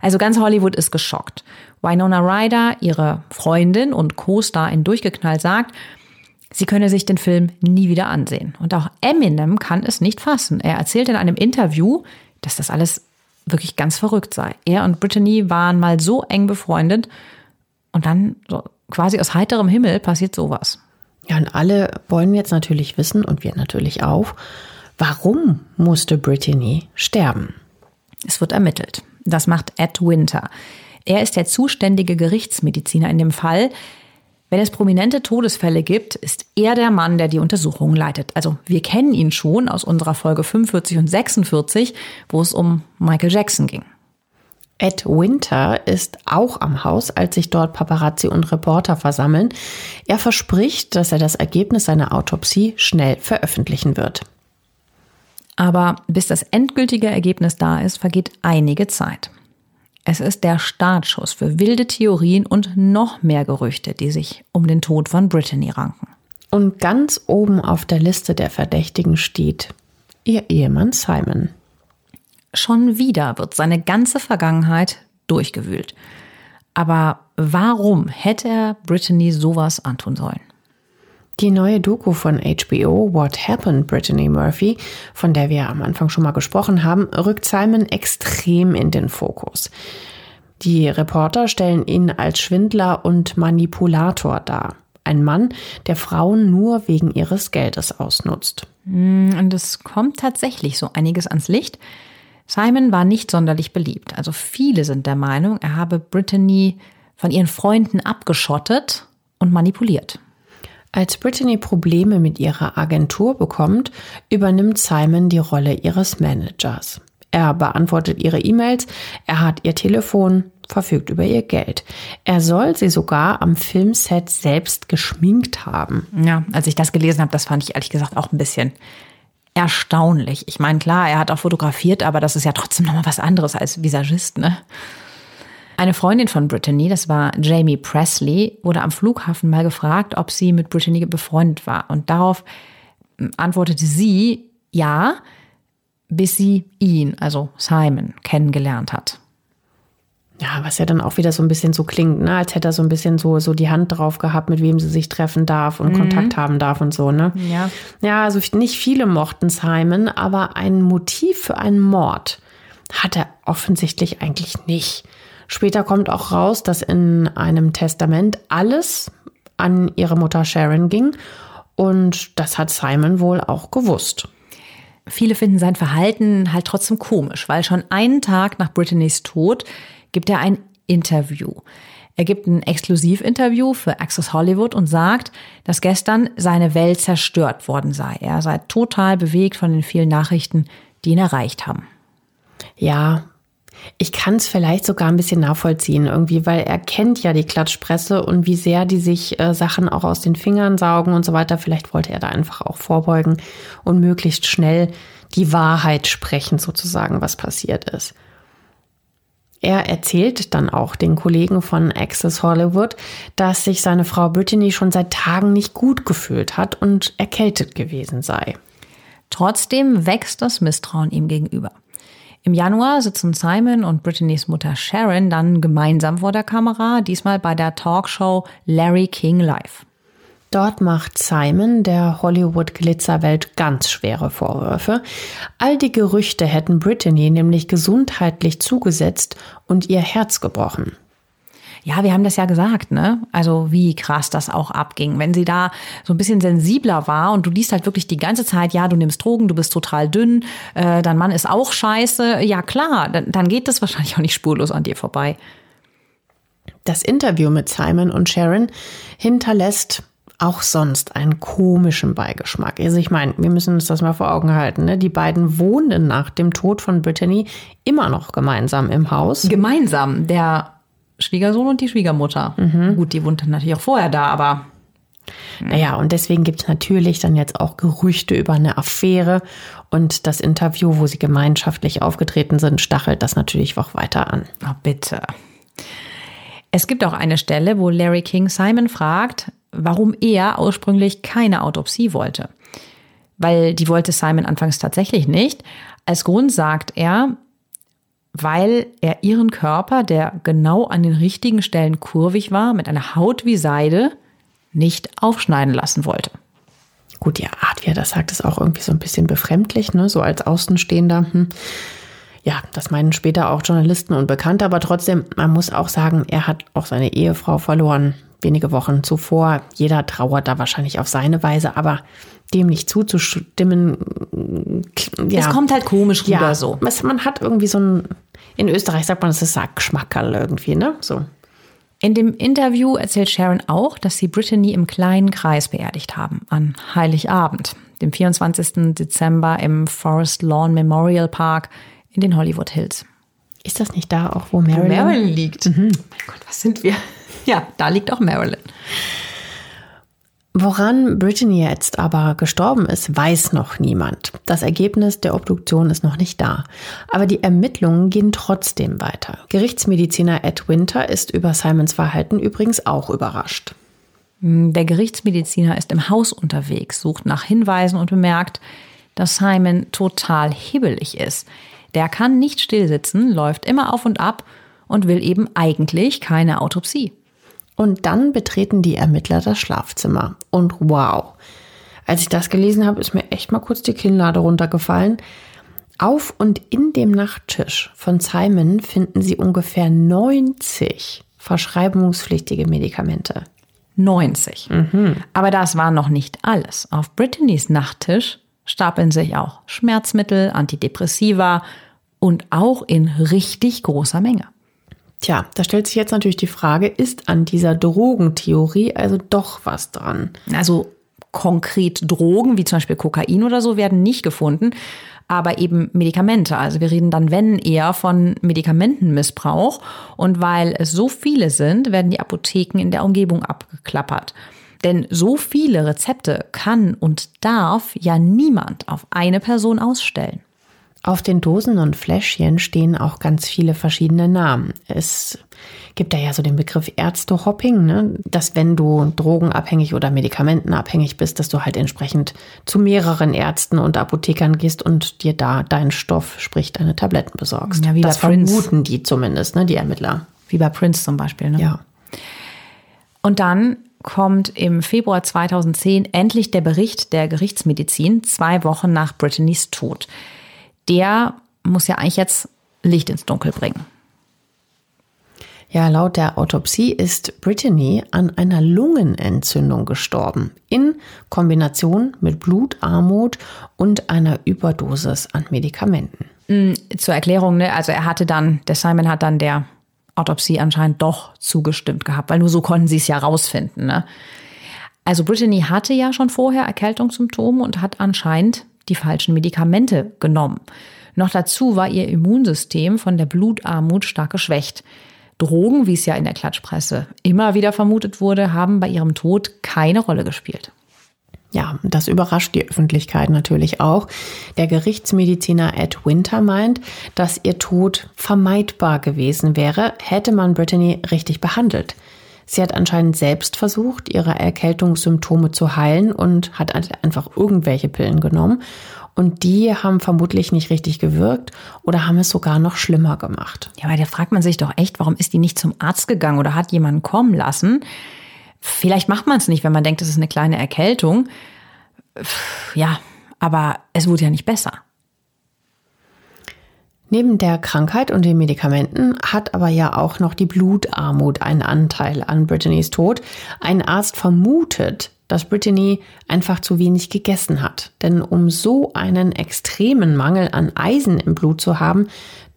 Also ganz Hollywood ist geschockt. Winona Ryder, ihre Freundin und Co-Star in Durchgeknallt, sagt, sie könne sich den Film nie wieder ansehen. Und auch Eminem kann es nicht fassen. Er erzählt in einem Interview, dass das alles wirklich ganz verrückt sei. Er und Brittany waren mal so eng befreundet und dann so quasi aus heiterem Himmel passiert sowas. Ja, und alle wollen jetzt natürlich wissen und wir natürlich auch, warum musste Brittany sterben? Es wird ermittelt. Das macht Ed Winter. Er ist der zuständige Gerichtsmediziner in dem Fall. Wenn es prominente Todesfälle gibt, ist er der Mann, der die Untersuchungen leitet. Also wir kennen ihn schon aus unserer Folge 45 und 46, wo es um Michael Jackson ging. Ed Winter ist auch am Haus, als sich dort Paparazzi und Reporter versammeln. Er verspricht, dass er das Ergebnis seiner Autopsie schnell veröffentlichen wird. Aber bis das endgültige Ergebnis da ist, vergeht einige Zeit. Es ist der Startschuss für wilde Theorien und noch mehr Gerüchte, die sich um den Tod von Brittany ranken. Und ganz oben auf der Liste der Verdächtigen steht ihr Ehemann Simon. Schon wieder wird seine ganze Vergangenheit durchgewühlt. Aber warum hätte er Brittany sowas antun sollen? Die neue Doku von HBO, What Happened Brittany Murphy, von der wir am Anfang schon mal gesprochen haben, rückt Simon extrem in den Fokus. Die Reporter stellen ihn als Schwindler und Manipulator dar. Ein Mann, der Frauen nur wegen ihres Geldes ausnutzt. Hm, und es kommt tatsächlich so einiges ans Licht. Simon war nicht sonderlich beliebt. Also viele sind der Meinung, er habe Brittany von ihren Freunden abgeschottet und manipuliert. Als Brittany Probleme mit ihrer Agentur bekommt, übernimmt Simon die Rolle ihres Managers. Er beantwortet ihre E-Mails, er hat ihr Telefon, verfügt über ihr Geld. Er soll sie sogar am Filmset selbst geschminkt haben. Ja, als ich das gelesen habe, das fand ich ehrlich gesagt auch ein bisschen erstaunlich. Ich meine, klar, er hat auch fotografiert, aber das ist ja trotzdem nochmal was anderes als Visagist, ne? Eine Freundin von Brittany, das war Jamie Presley, wurde am Flughafen mal gefragt, ob sie mit Brittany befreundet war. Und darauf hm, antwortete sie ja, bis sie ihn, also Simon, kennengelernt hat. Ja, was ja dann auch wieder so ein bisschen so klingt, ne? als hätte er so ein bisschen so, so die Hand drauf gehabt, mit wem sie sich treffen darf und mhm. Kontakt haben darf und so, ne? Ja. Ja, also nicht viele mochten Simon, aber ein Motiv für einen Mord hat er offensichtlich eigentlich nicht. Später kommt auch raus, dass in einem Testament alles an ihre Mutter Sharon ging und das hat Simon wohl auch gewusst. Viele finden sein Verhalten halt trotzdem komisch, weil schon einen Tag nach Brittany's Tod gibt er ein Interview. Er gibt ein Exklusivinterview für Access Hollywood und sagt, dass gestern seine Welt zerstört worden sei. Er sei total bewegt von den vielen Nachrichten, die ihn erreicht haben. Ja, ich kann es vielleicht sogar ein bisschen nachvollziehen irgendwie, weil er kennt ja die Klatschpresse und wie sehr die sich äh, Sachen auch aus den Fingern saugen und so weiter. Vielleicht wollte er da einfach auch vorbeugen und möglichst schnell die Wahrheit sprechen, sozusagen, was passiert ist. Er erzählt dann auch den Kollegen von Access Hollywood, dass sich seine Frau Brittany schon seit Tagen nicht gut gefühlt hat und erkältet gewesen sei. Trotzdem wächst das Misstrauen ihm gegenüber. Im Januar sitzen Simon und Brittany's Mutter Sharon dann gemeinsam vor der Kamera, diesmal bei der Talkshow Larry King Live. Dort macht Simon der Hollywood-Glitzerwelt ganz schwere Vorwürfe. All die Gerüchte hätten Brittany nämlich gesundheitlich zugesetzt und ihr Herz gebrochen. Ja, wir haben das ja gesagt, ne? Also wie krass das auch abging. Wenn sie da so ein bisschen sensibler war und du liest halt wirklich die ganze Zeit, ja, du nimmst Drogen, du bist total dünn, äh, dein Mann ist auch scheiße, ja klar, dann, dann geht das wahrscheinlich auch nicht spurlos an dir vorbei. Das Interview mit Simon und Sharon hinterlässt auch sonst einen komischen Beigeschmack. Also ich meine, wir müssen uns das mal vor Augen halten. Ne? Die beiden wohnen nach dem Tod von Brittany immer noch gemeinsam im Haus. Gemeinsam. Der Schwiegersohn und die Schwiegermutter. Mhm. Gut, die wohnten natürlich auch vorher da, aber. Naja, und deswegen gibt es natürlich dann jetzt auch Gerüchte über eine Affäre. Und das Interview, wo sie gemeinschaftlich aufgetreten sind, stachelt das natürlich auch weiter an. Oh, bitte. Es gibt auch eine Stelle, wo Larry King Simon fragt, warum er ursprünglich keine Autopsie wollte. Weil die wollte Simon anfangs tatsächlich nicht. Als Grund sagt er, weil er ihren Körper, der genau an den richtigen Stellen kurvig war, mit einer Haut wie Seide, nicht aufschneiden lassen wollte. Gut, die Art, wie er das sagt, ist auch irgendwie so ein bisschen befremdlich, ne? so als Außenstehender. Hm. Ja, das meinen später auch Journalisten und Bekannte, aber trotzdem, man muss auch sagen, er hat auch seine Ehefrau verloren, wenige Wochen zuvor. Jeder trauert da wahrscheinlich auf seine Weise, aber dem nicht zuzustimmen. Ja, es kommt halt komisch rüber ja, so. Man hat irgendwie so ein, in Österreich sagt man, es ist Geschmackerl irgendwie, ne? So. In dem Interview erzählt Sharon auch, dass sie Brittany im kleinen Kreis beerdigt haben, an Heiligabend, dem 24. Dezember im Forest Lawn Memorial Park in den Hollywood Hills. Ist das nicht da auch, wo Marilyn, wo Marilyn liegt? Mhm. Mein Gott, was sind wir? Ja, da liegt auch Marilyn. Woran Brittany jetzt aber gestorben ist, weiß noch niemand. Das Ergebnis der Obduktion ist noch nicht da. Aber die Ermittlungen gehen trotzdem weiter. Gerichtsmediziner Ed Winter ist über Simons Verhalten übrigens auch überrascht. Der Gerichtsmediziner ist im Haus unterwegs, sucht nach Hinweisen und bemerkt, dass Simon total hibbelig ist. Der kann nicht stillsitzen, läuft immer auf und ab und will eben eigentlich keine Autopsie. Und dann betreten die Ermittler das Schlafzimmer. Und wow. Als ich das gelesen habe, ist mir echt mal kurz die Kinnlade runtergefallen. Auf und in dem Nachttisch von Simon finden sie ungefähr 90 verschreibungspflichtige Medikamente. 90. Mhm. Aber das war noch nicht alles. Auf Brittany's Nachttisch stapeln sich auch Schmerzmittel, Antidepressiva und auch in richtig großer Menge. Tja, da stellt sich jetzt natürlich die Frage, ist an dieser Drogentheorie also doch was dran? Also konkret Drogen, wie zum Beispiel Kokain oder so, werden nicht gefunden, aber eben Medikamente. Also wir reden dann, wenn eher von Medikamentenmissbrauch. Und weil es so viele sind, werden die Apotheken in der Umgebung abgeklappert. Denn so viele Rezepte kann und darf ja niemand auf eine Person ausstellen. Auf den Dosen und Fläschchen stehen auch ganz viele verschiedene Namen. Es gibt da ja so den Begriff Ärztehopping, ne? dass wenn du drogenabhängig oder medikamentenabhängig bist, dass du halt entsprechend zu mehreren Ärzten und Apothekern gehst und dir da deinen Stoff, sprich deine Tabletten besorgst. Ja, wie das vermuten Prince. die zumindest, ne, die Ermittler. Wie bei Prince zum Beispiel. Ne? Ja. Und dann kommt im Februar 2010 endlich der Bericht der Gerichtsmedizin, zwei Wochen nach Brittany's Tod der muss ja eigentlich jetzt Licht ins Dunkel bringen. Ja, laut der Autopsie ist Brittany an einer Lungenentzündung gestorben, in Kombination mit Blutarmut und einer Überdosis an Medikamenten. Mm, zur Erklärung, ne? also er hatte dann, der Simon hat dann der Autopsie anscheinend doch zugestimmt gehabt, weil nur so konnten sie es ja rausfinden. Ne? Also Brittany hatte ja schon vorher Erkältungssymptome und hat anscheinend die falschen Medikamente genommen. Noch dazu war ihr Immunsystem von der Blutarmut stark geschwächt. Drogen, wie es ja in der Klatschpresse immer wieder vermutet wurde, haben bei ihrem Tod keine Rolle gespielt. Ja, das überrascht die Öffentlichkeit natürlich auch. Der Gerichtsmediziner Ed Winter meint, dass ihr Tod vermeidbar gewesen wäre, hätte man Brittany richtig behandelt. Sie hat anscheinend selbst versucht, ihre Erkältungssymptome zu heilen und hat einfach irgendwelche Pillen genommen. Und die haben vermutlich nicht richtig gewirkt oder haben es sogar noch schlimmer gemacht. Ja, weil da fragt man sich doch echt, warum ist die nicht zum Arzt gegangen oder hat jemanden kommen lassen? Vielleicht macht man es nicht, wenn man denkt, es ist eine kleine Erkältung. Ja, aber es wurde ja nicht besser. Neben der Krankheit und den Medikamenten hat aber ja auch noch die Blutarmut einen Anteil an Brittany's Tod. Ein Arzt vermutet, dass Brittany einfach zu wenig gegessen hat. Denn um so einen extremen Mangel an Eisen im Blut zu haben,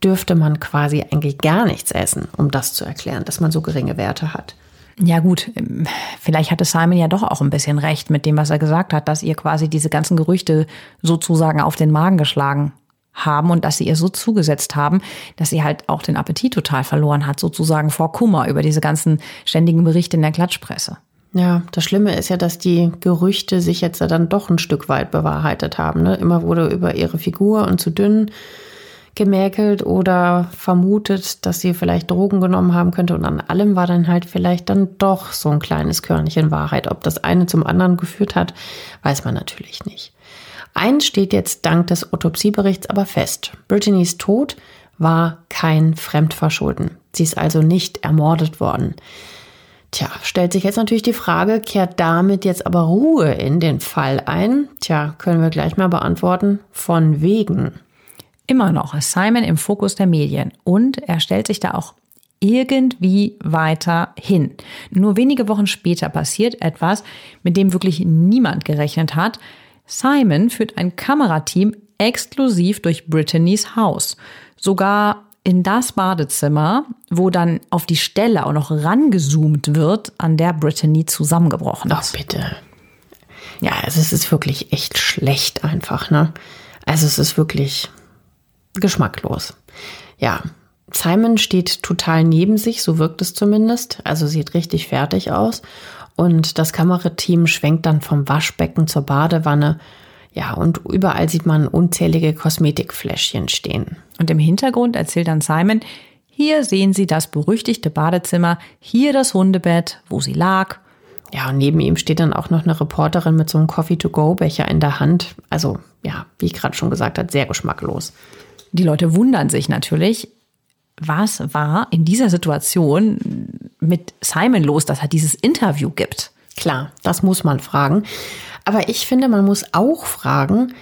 dürfte man quasi eigentlich gar nichts essen, um das zu erklären, dass man so geringe Werte hat. Ja gut, ähm, vielleicht hatte Simon ja doch auch ein bisschen recht mit dem, was er gesagt hat, dass ihr quasi diese ganzen Gerüchte sozusagen auf den Magen geschlagen haben und dass sie ihr so zugesetzt haben, dass sie halt auch den Appetit total verloren hat, sozusagen vor Kummer über diese ganzen ständigen Berichte in der Klatschpresse. Ja, das Schlimme ist ja, dass die Gerüchte sich jetzt dann doch ein Stück weit bewahrheitet haben. Ne? Immer wurde über ihre Figur und zu dünn gemäkelt oder vermutet, dass sie vielleicht Drogen genommen haben könnte. Und an allem war dann halt vielleicht dann doch so ein kleines Körnchen Wahrheit. Ob das eine zum anderen geführt hat, weiß man natürlich nicht. Eins steht jetzt dank des Autopsieberichts aber fest. Brittany's Tod war kein Fremdverschulden. Sie ist also nicht ermordet worden. Tja, stellt sich jetzt natürlich die Frage, kehrt damit jetzt aber Ruhe in den Fall ein? Tja, können wir gleich mal beantworten. Von wegen. Immer noch ist Simon im Fokus der Medien und er stellt sich da auch irgendwie weiter hin. Nur wenige Wochen später passiert etwas, mit dem wirklich niemand gerechnet hat. Simon führt ein Kamerateam exklusiv durch Brittany's Haus. Sogar in das Badezimmer, wo dann auf die Stelle auch noch rangezoomt wird, an der Brittany zusammengebrochen ist. Ach, bitte. Ja, also es ist wirklich echt schlecht einfach, ne? Also es ist wirklich geschmacklos. Ja, Simon steht total neben sich, so wirkt es zumindest. Also sieht richtig fertig aus. Und das Kamerateam schwenkt dann vom Waschbecken zur Badewanne. Ja, und überall sieht man unzählige Kosmetikfläschchen stehen. Und im Hintergrund erzählt dann Simon, hier sehen Sie das berüchtigte Badezimmer, hier das Hundebett, wo sie lag. Ja, und neben ihm steht dann auch noch eine Reporterin mit so einem Coffee-to-go-Becher in der Hand. Also, ja, wie ich gerade schon gesagt habe, sehr geschmacklos. Die Leute wundern sich natürlich, was war in dieser Situation mit Simon los, dass er dieses Interview gibt? Klar, das muss man fragen. Aber ich finde, man muss auch fragen,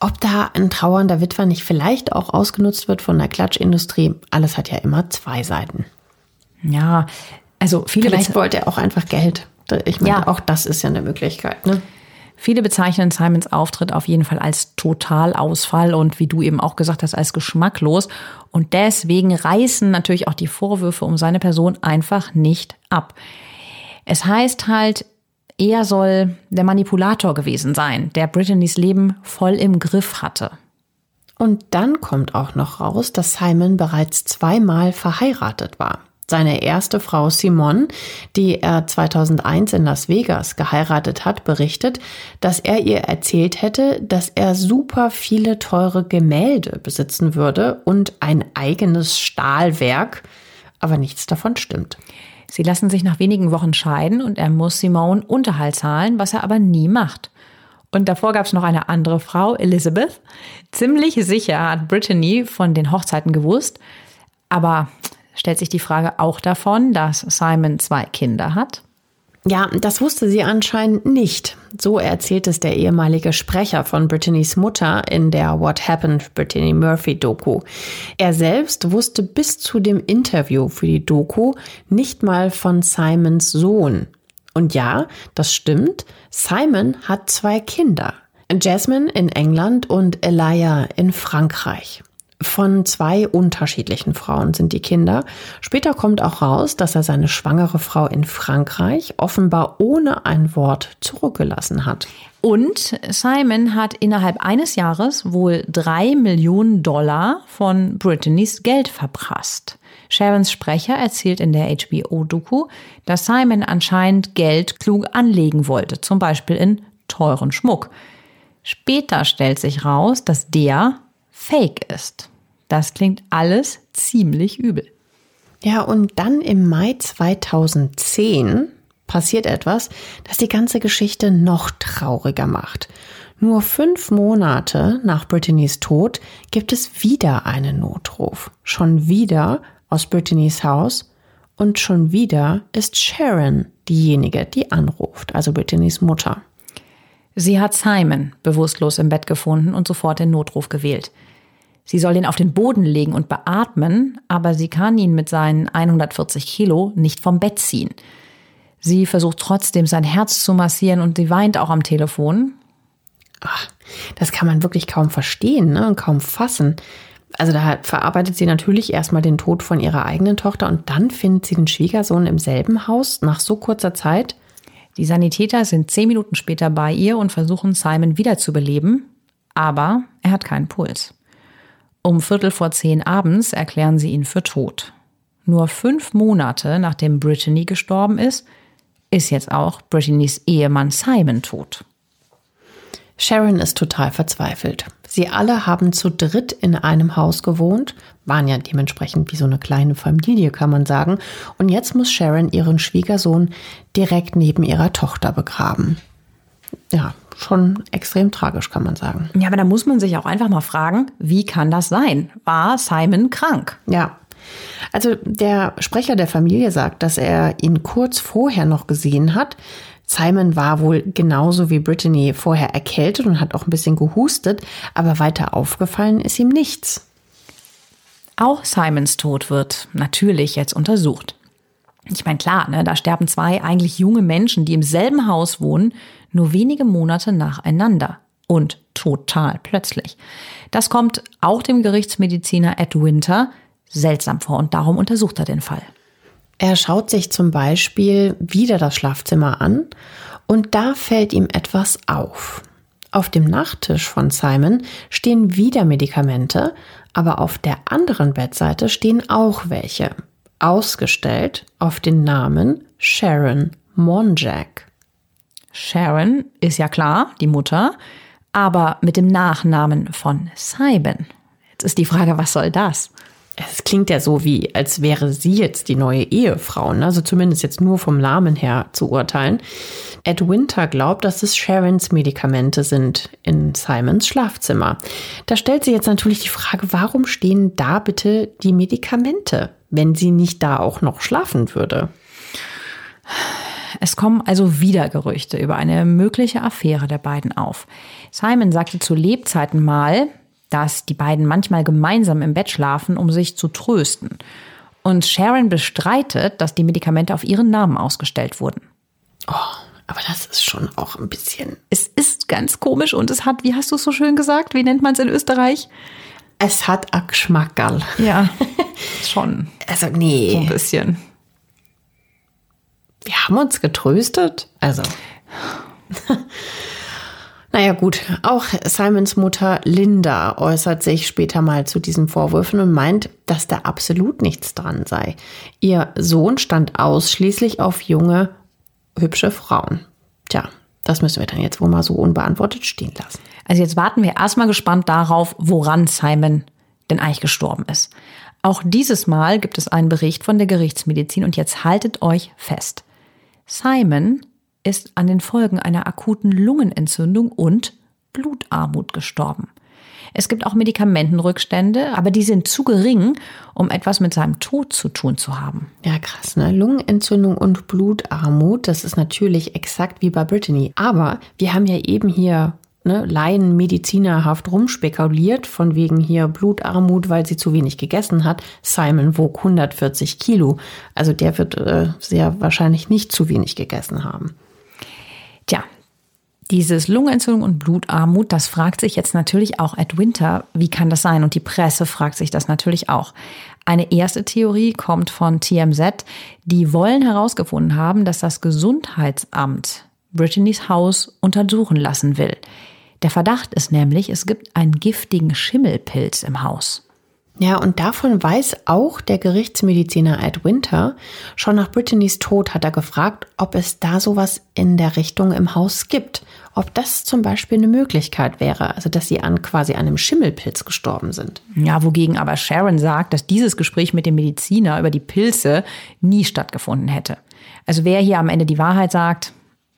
ob da ein trauernder Witwer nicht vielleicht auch ausgenutzt wird von der Klatschindustrie. Alles hat ja immer zwei Seiten. Ja, also viele. Vielleicht wollte er auch einfach Geld. Ich meine, ja. auch das ist ja eine Möglichkeit. Ne? Viele bezeichnen Simons Auftritt auf jeden Fall als Totalausfall und wie du eben auch gesagt hast, als geschmacklos. Und deswegen reißen natürlich auch die Vorwürfe um seine Person einfach nicht ab. Es heißt halt, er soll der Manipulator gewesen sein, der Brittany's Leben voll im Griff hatte. Und dann kommt auch noch raus, dass Simon bereits zweimal verheiratet war. Seine erste Frau Simone, die er 2001 in Las Vegas geheiratet hat, berichtet, dass er ihr erzählt hätte, dass er super viele teure Gemälde besitzen würde und ein eigenes Stahlwerk, aber nichts davon stimmt. Sie lassen sich nach wenigen Wochen scheiden und er muss Simone Unterhalt zahlen, was er aber nie macht. Und davor gab es noch eine andere Frau, Elizabeth. Ziemlich sicher hat Brittany von den Hochzeiten gewusst, aber stellt sich die Frage auch davon, dass Simon zwei Kinder hat? Ja, das wusste sie anscheinend nicht. So erzählt es der ehemalige Sprecher von Brittany's Mutter in der What Happened Brittany Murphy Doku. Er selbst wusste bis zu dem Interview für die Doku nicht mal von Simons Sohn. Und ja, das stimmt, Simon hat zwei Kinder. Jasmine in England und Elia in Frankreich von zwei unterschiedlichen Frauen sind die Kinder. Später kommt auch raus, dass er seine schwangere Frau in Frankreich offenbar ohne ein Wort zurückgelassen hat. Und Simon hat innerhalb eines Jahres wohl drei Millionen Dollar von Brittany's Geld verprasst. Sharons Sprecher erzählt in der HBO-Doku, dass Simon anscheinend Geld klug anlegen wollte, zum Beispiel in teuren Schmuck. Später stellt sich raus, dass der fake ist. Das klingt alles ziemlich übel. Ja, und dann im Mai 2010 passiert etwas, das die ganze Geschichte noch trauriger macht. Nur fünf Monate nach Brittany's Tod gibt es wieder einen Notruf. Schon wieder aus Brittany's Haus und schon wieder ist Sharon diejenige, die anruft, also Brittany's Mutter. Sie hat Simon bewusstlos im Bett gefunden und sofort den Notruf gewählt. Sie soll ihn auf den Boden legen und beatmen, aber sie kann ihn mit seinen 140 Kilo nicht vom Bett ziehen. Sie versucht trotzdem sein Herz zu massieren und sie weint auch am Telefon. Ach, das kann man wirklich kaum verstehen ne, und kaum fassen. Also da verarbeitet sie natürlich erstmal den Tod von ihrer eigenen Tochter und dann findet sie den Schwiegersohn im selben Haus nach so kurzer Zeit. Die Sanitäter sind zehn Minuten später bei ihr und versuchen Simon wiederzubeleben, aber er hat keinen Puls. Um Viertel vor zehn abends erklären sie ihn für tot. Nur fünf Monate nachdem Brittany gestorben ist, ist jetzt auch Brittany's Ehemann Simon tot. Sharon ist total verzweifelt. Sie alle haben zu dritt in einem Haus gewohnt, waren ja dementsprechend wie so eine kleine Familie, kann man sagen. Und jetzt muss Sharon ihren Schwiegersohn direkt neben ihrer Tochter begraben. Ja, schon extrem tragisch, kann man sagen. Ja, aber da muss man sich auch einfach mal fragen, wie kann das sein? War Simon krank? Ja. Also der Sprecher der Familie sagt, dass er ihn kurz vorher noch gesehen hat, Simon war wohl genauso wie Brittany vorher erkältet und hat auch ein bisschen gehustet, aber weiter aufgefallen ist ihm nichts. Auch Simons Tod wird natürlich jetzt untersucht. Ich meine, klar, ne, da sterben zwei eigentlich junge Menschen, die im selben Haus wohnen, nur wenige Monate nacheinander. Und total plötzlich. Das kommt auch dem Gerichtsmediziner Ed Winter seltsam vor und darum untersucht er den Fall. Er schaut sich zum Beispiel wieder das Schlafzimmer an und da fällt ihm etwas auf. Auf dem Nachttisch von Simon stehen wieder Medikamente, aber auf der anderen Bettseite stehen auch welche. Ausgestellt auf den Namen Sharon Monjack. Sharon ist ja klar, die Mutter, aber mit dem Nachnamen von Simon. Jetzt ist die Frage, was soll das? Es klingt ja so, wie als wäre sie jetzt die neue Ehefrau, ne? also zumindest jetzt nur vom Namen her zu urteilen. Ed Winter glaubt, dass es Sharons Medikamente sind in Simons Schlafzimmer. Da stellt sie jetzt natürlich die Frage, warum stehen da bitte die Medikamente, wenn sie nicht da auch noch schlafen würde? Es kommen also wieder Gerüchte über eine mögliche Affäre der beiden auf. Simon sagte zu Lebzeiten mal, dass die beiden manchmal gemeinsam im Bett schlafen, um sich zu trösten. Und Sharon bestreitet, dass die Medikamente auf ihren Namen ausgestellt wurden. Oh, aber das ist schon auch ein bisschen. Es ist ganz komisch und es hat, wie hast du es so schön gesagt? Wie nennt man es in Österreich? Es hat a Geschmackerl. Ja, schon. Also, nee. So ein bisschen. Wir haben uns getröstet. Also. Naja gut, auch Simons Mutter Linda äußert sich später mal zu diesen Vorwürfen und meint, dass da absolut nichts dran sei. Ihr Sohn stand ausschließlich auf junge, hübsche Frauen. Tja, das müssen wir dann jetzt wohl mal so unbeantwortet stehen lassen. Also jetzt warten wir erstmal gespannt darauf, woran Simon denn eigentlich gestorben ist. Auch dieses Mal gibt es einen Bericht von der Gerichtsmedizin und jetzt haltet euch fest. Simon ist an den Folgen einer akuten Lungenentzündung und Blutarmut gestorben. Es gibt auch Medikamentenrückstände, aber die sind zu gering, um etwas mit seinem Tod zu tun zu haben. Ja, krass, ne? Lungenentzündung und Blutarmut, das ist natürlich exakt wie bei Brittany. Aber wir haben ja eben hier ne, Laien medizinerhaft rumspekuliert, von wegen hier Blutarmut, weil sie zu wenig gegessen hat. Simon wog 140 Kilo. Also der wird äh, sehr wahrscheinlich nicht zu wenig gegessen haben. Tja, dieses Lungenentzündung und Blutarmut, das fragt sich jetzt natürlich auch Ed Winter, wie kann das sein? Und die Presse fragt sich das natürlich auch. Eine erste Theorie kommt von TMZ. Die wollen herausgefunden haben, dass das Gesundheitsamt Brittany's Haus untersuchen lassen will. Der Verdacht ist nämlich, es gibt einen giftigen Schimmelpilz im Haus. Ja, und davon weiß auch der Gerichtsmediziner Ed Winter. Schon nach Brittany's Tod hat er gefragt, ob es da sowas in der Richtung im Haus gibt. Ob das zum Beispiel eine Möglichkeit wäre, also dass sie an quasi einem Schimmelpilz gestorben sind. Ja, wogegen aber Sharon sagt, dass dieses Gespräch mit dem Mediziner über die Pilze nie stattgefunden hätte. Also wer hier am Ende die Wahrheit sagt,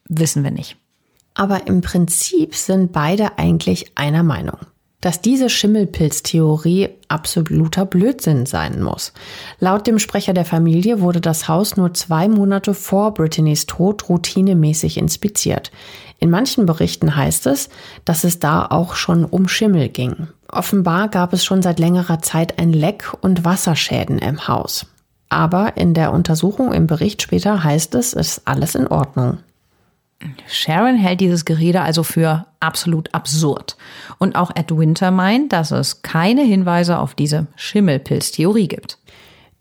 wissen wir nicht. Aber im Prinzip sind beide eigentlich einer Meinung dass diese Schimmelpilztheorie absoluter Blödsinn sein muss. Laut dem Sprecher der Familie wurde das Haus nur zwei Monate vor Brittany's Tod routinemäßig inspiziert. In manchen Berichten heißt es, dass es da auch schon um Schimmel ging. Offenbar gab es schon seit längerer Zeit ein Leck und Wasserschäden im Haus. Aber in der Untersuchung im Bericht später heißt es, es ist alles in Ordnung. Sharon hält dieses Gerede also für absolut absurd. Und auch Ed Winter meint, dass es keine Hinweise auf diese Schimmelpilztheorie gibt.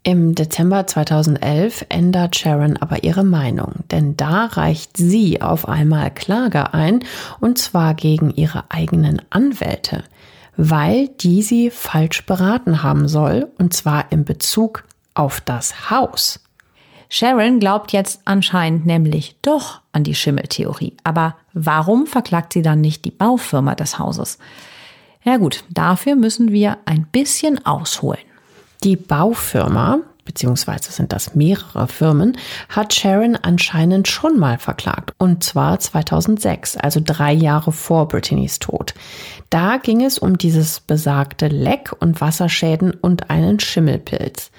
Im Dezember 2011 ändert Sharon aber ihre Meinung, denn da reicht sie auf einmal Klage ein, und zwar gegen ihre eigenen Anwälte, weil die sie falsch beraten haben soll, und zwar in Bezug auf das Haus. Sharon glaubt jetzt anscheinend nämlich doch an die Schimmeltheorie. Aber warum verklagt sie dann nicht die Baufirma des Hauses? Ja gut, dafür müssen wir ein bisschen ausholen. Die Baufirma, beziehungsweise sind das mehrere Firmen, hat Sharon anscheinend schon mal verklagt. Und zwar 2006, also drei Jahre vor Brittany's Tod. Da ging es um dieses besagte Leck und Wasserschäden und einen Schimmelpilz.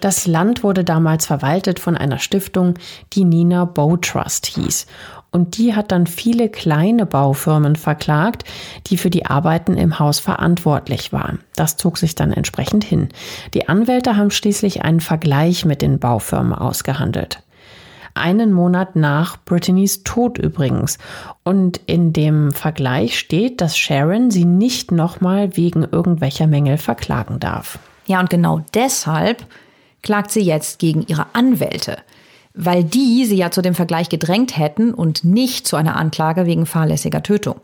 Das Land wurde damals verwaltet von einer Stiftung, die Nina Bow Trust hieß. Und die hat dann viele kleine Baufirmen verklagt, die für die Arbeiten im Haus verantwortlich waren. Das zog sich dann entsprechend hin. Die Anwälte haben schließlich einen Vergleich mit den Baufirmen ausgehandelt einen Monat nach Brittany's Tod übrigens. Und in dem Vergleich steht, dass Sharon sie nicht nochmal wegen irgendwelcher Mängel verklagen darf. Ja, und genau deshalb klagt sie jetzt gegen ihre Anwälte, weil die sie ja zu dem Vergleich gedrängt hätten und nicht zu einer Anklage wegen fahrlässiger Tötung.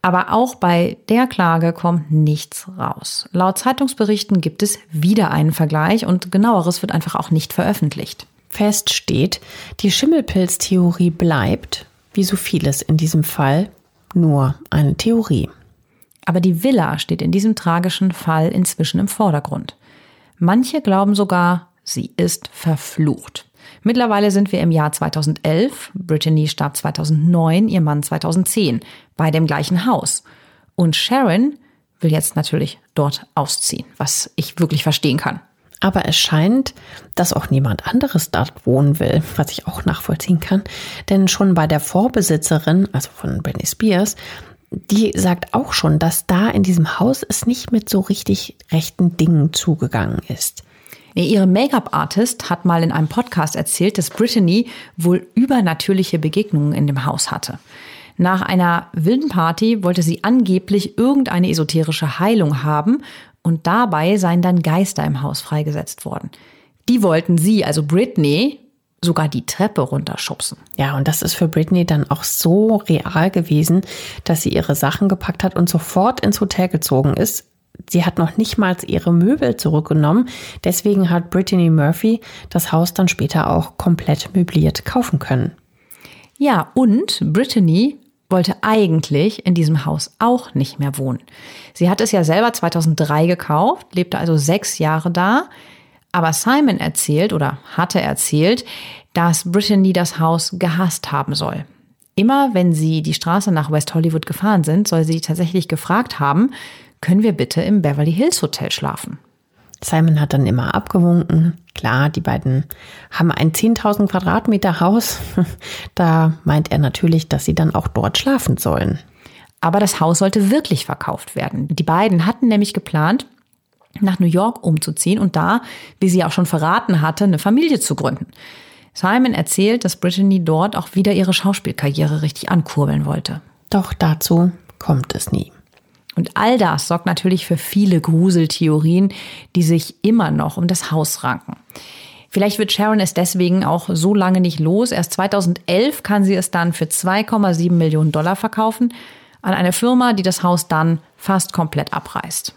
Aber auch bei der Klage kommt nichts raus. Laut Zeitungsberichten gibt es wieder einen Vergleich und genaueres wird einfach auch nicht veröffentlicht. Fest steht, die Schimmelpilztheorie bleibt, wie so vieles in diesem Fall, nur eine Theorie. Aber die Villa steht in diesem tragischen Fall inzwischen im Vordergrund. Manche glauben sogar, sie ist verflucht. Mittlerweile sind wir im Jahr 2011. Brittany starb 2009, ihr Mann 2010, bei dem gleichen Haus. Und Sharon will jetzt natürlich dort ausziehen, was ich wirklich verstehen kann. Aber es scheint, dass auch niemand anderes dort wohnen will, was ich auch nachvollziehen kann. Denn schon bei der Vorbesitzerin, also von Britney Spears, die sagt auch schon, dass da in diesem Haus es nicht mit so richtig rechten Dingen zugegangen ist. Ihre Make-up-Artist hat mal in einem Podcast erzählt, dass Brittany wohl übernatürliche Begegnungen in dem Haus hatte. Nach einer wilden Party wollte sie angeblich irgendeine esoterische Heilung haben und dabei seien dann Geister im Haus freigesetzt worden. Die wollten sie, also Britney, sogar die Treppe runterschubsen. Ja, und das ist für Britney dann auch so real gewesen, dass sie ihre Sachen gepackt hat und sofort ins Hotel gezogen ist. Sie hat noch nicht mal ihre Möbel zurückgenommen. Deswegen hat Brittany Murphy das Haus dann später auch komplett möbliert kaufen können. Ja, und Brittany wollte eigentlich in diesem Haus auch nicht mehr wohnen. Sie hat es ja selber 2003 gekauft, lebte also sechs Jahre da. Aber Simon erzählt oder hatte erzählt, dass Brittany das Haus gehasst haben soll. Immer wenn sie die Straße nach West Hollywood gefahren sind, soll sie tatsächlich gefragt haben, können wir bitte im Beverly Hills Hotel schlafen? Simon hat dann immer abgewunken. Klar, die beiden haben ein 10.000 Quadratmeter Haus. Da meint er natürlich, dass sie dann auch dort schlafen sollen. Aber das Haus sollte wirklich verkauft werden. Die beiden hatten nämlich geplant, nach New York umzuziehen und da, wie sie auch schon verraten hatte, eine Familie zu gründen. Simon erzählt, dass Brittany dort auch wieder ihre Schauspielkarriere richtig ankurbeln wollte. Doch dazu kommt es nie. Und all das sorgt natürlich für viele Gruseltheorien, die sich immer noch um das Haus ranken. Vielleicht wird Sharon es deswegen auch so lange nicht los. Erst 2011 kann sie es dann für 2,7 Millionen Dollar verkaufen an eine Firma, die das Haus dann fast komplett abreißt.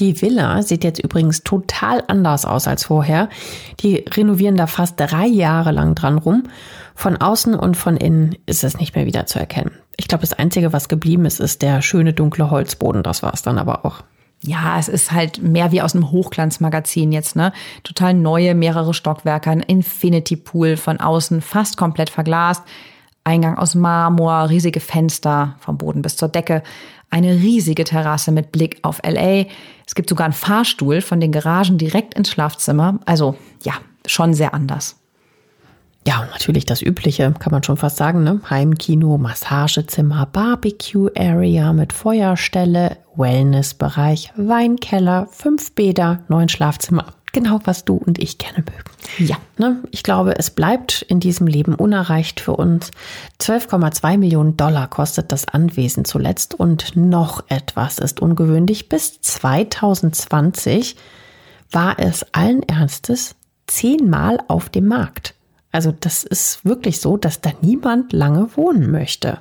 Die Villa sieht jetzt übrigens total anders aus als vorher. Die renovieren da fast drei Jahre lang dran rum. Von außen und von innen ist es nicht mehr wieder zu erkennen. Ich glaube, das Einzige, was geblieben ist, ist der schöne dunkle Holzboden. Das war es dann aber auch. Ja, es ist halt mehr wie aus einem Hochglanzmagazin jetzt, ne? Total neue, mehrere Stockwerke, ein Infinity Pool von außen, fast komplett verglast. Eingang aus Marmor, riesige Fenster vom Boden bis zur Decke, eine riesige Terrasse mit Blick auf LA. Es gibt sogar einen Fahrstuhl von den Garagen direkt ins Schlafzimmer. Also ja, schon sehr anders. Ja, natürlich das Übliche, kann man schon fast sagen, ne? Heimkino, Massagezimmer, Barbecue-Area mit Feuerstelle, Wellnessbereich, Weinkeller, fünf Bäder, neun Schlafzimmer. Genau, was du und ich gerne mögen. Ja. Ne? Ich glaube, es bleibt in diesem Leben unerreicht für uns. 12,2 Millionen Dollar kostet das Anwesen zuletzt und noch etwas ist ungewöhnlich. Bis 2020 war es allen Ernstes zehnmal auf dem Markt. Also das ist wirklich so, dass da niemand lange wohnen möchte.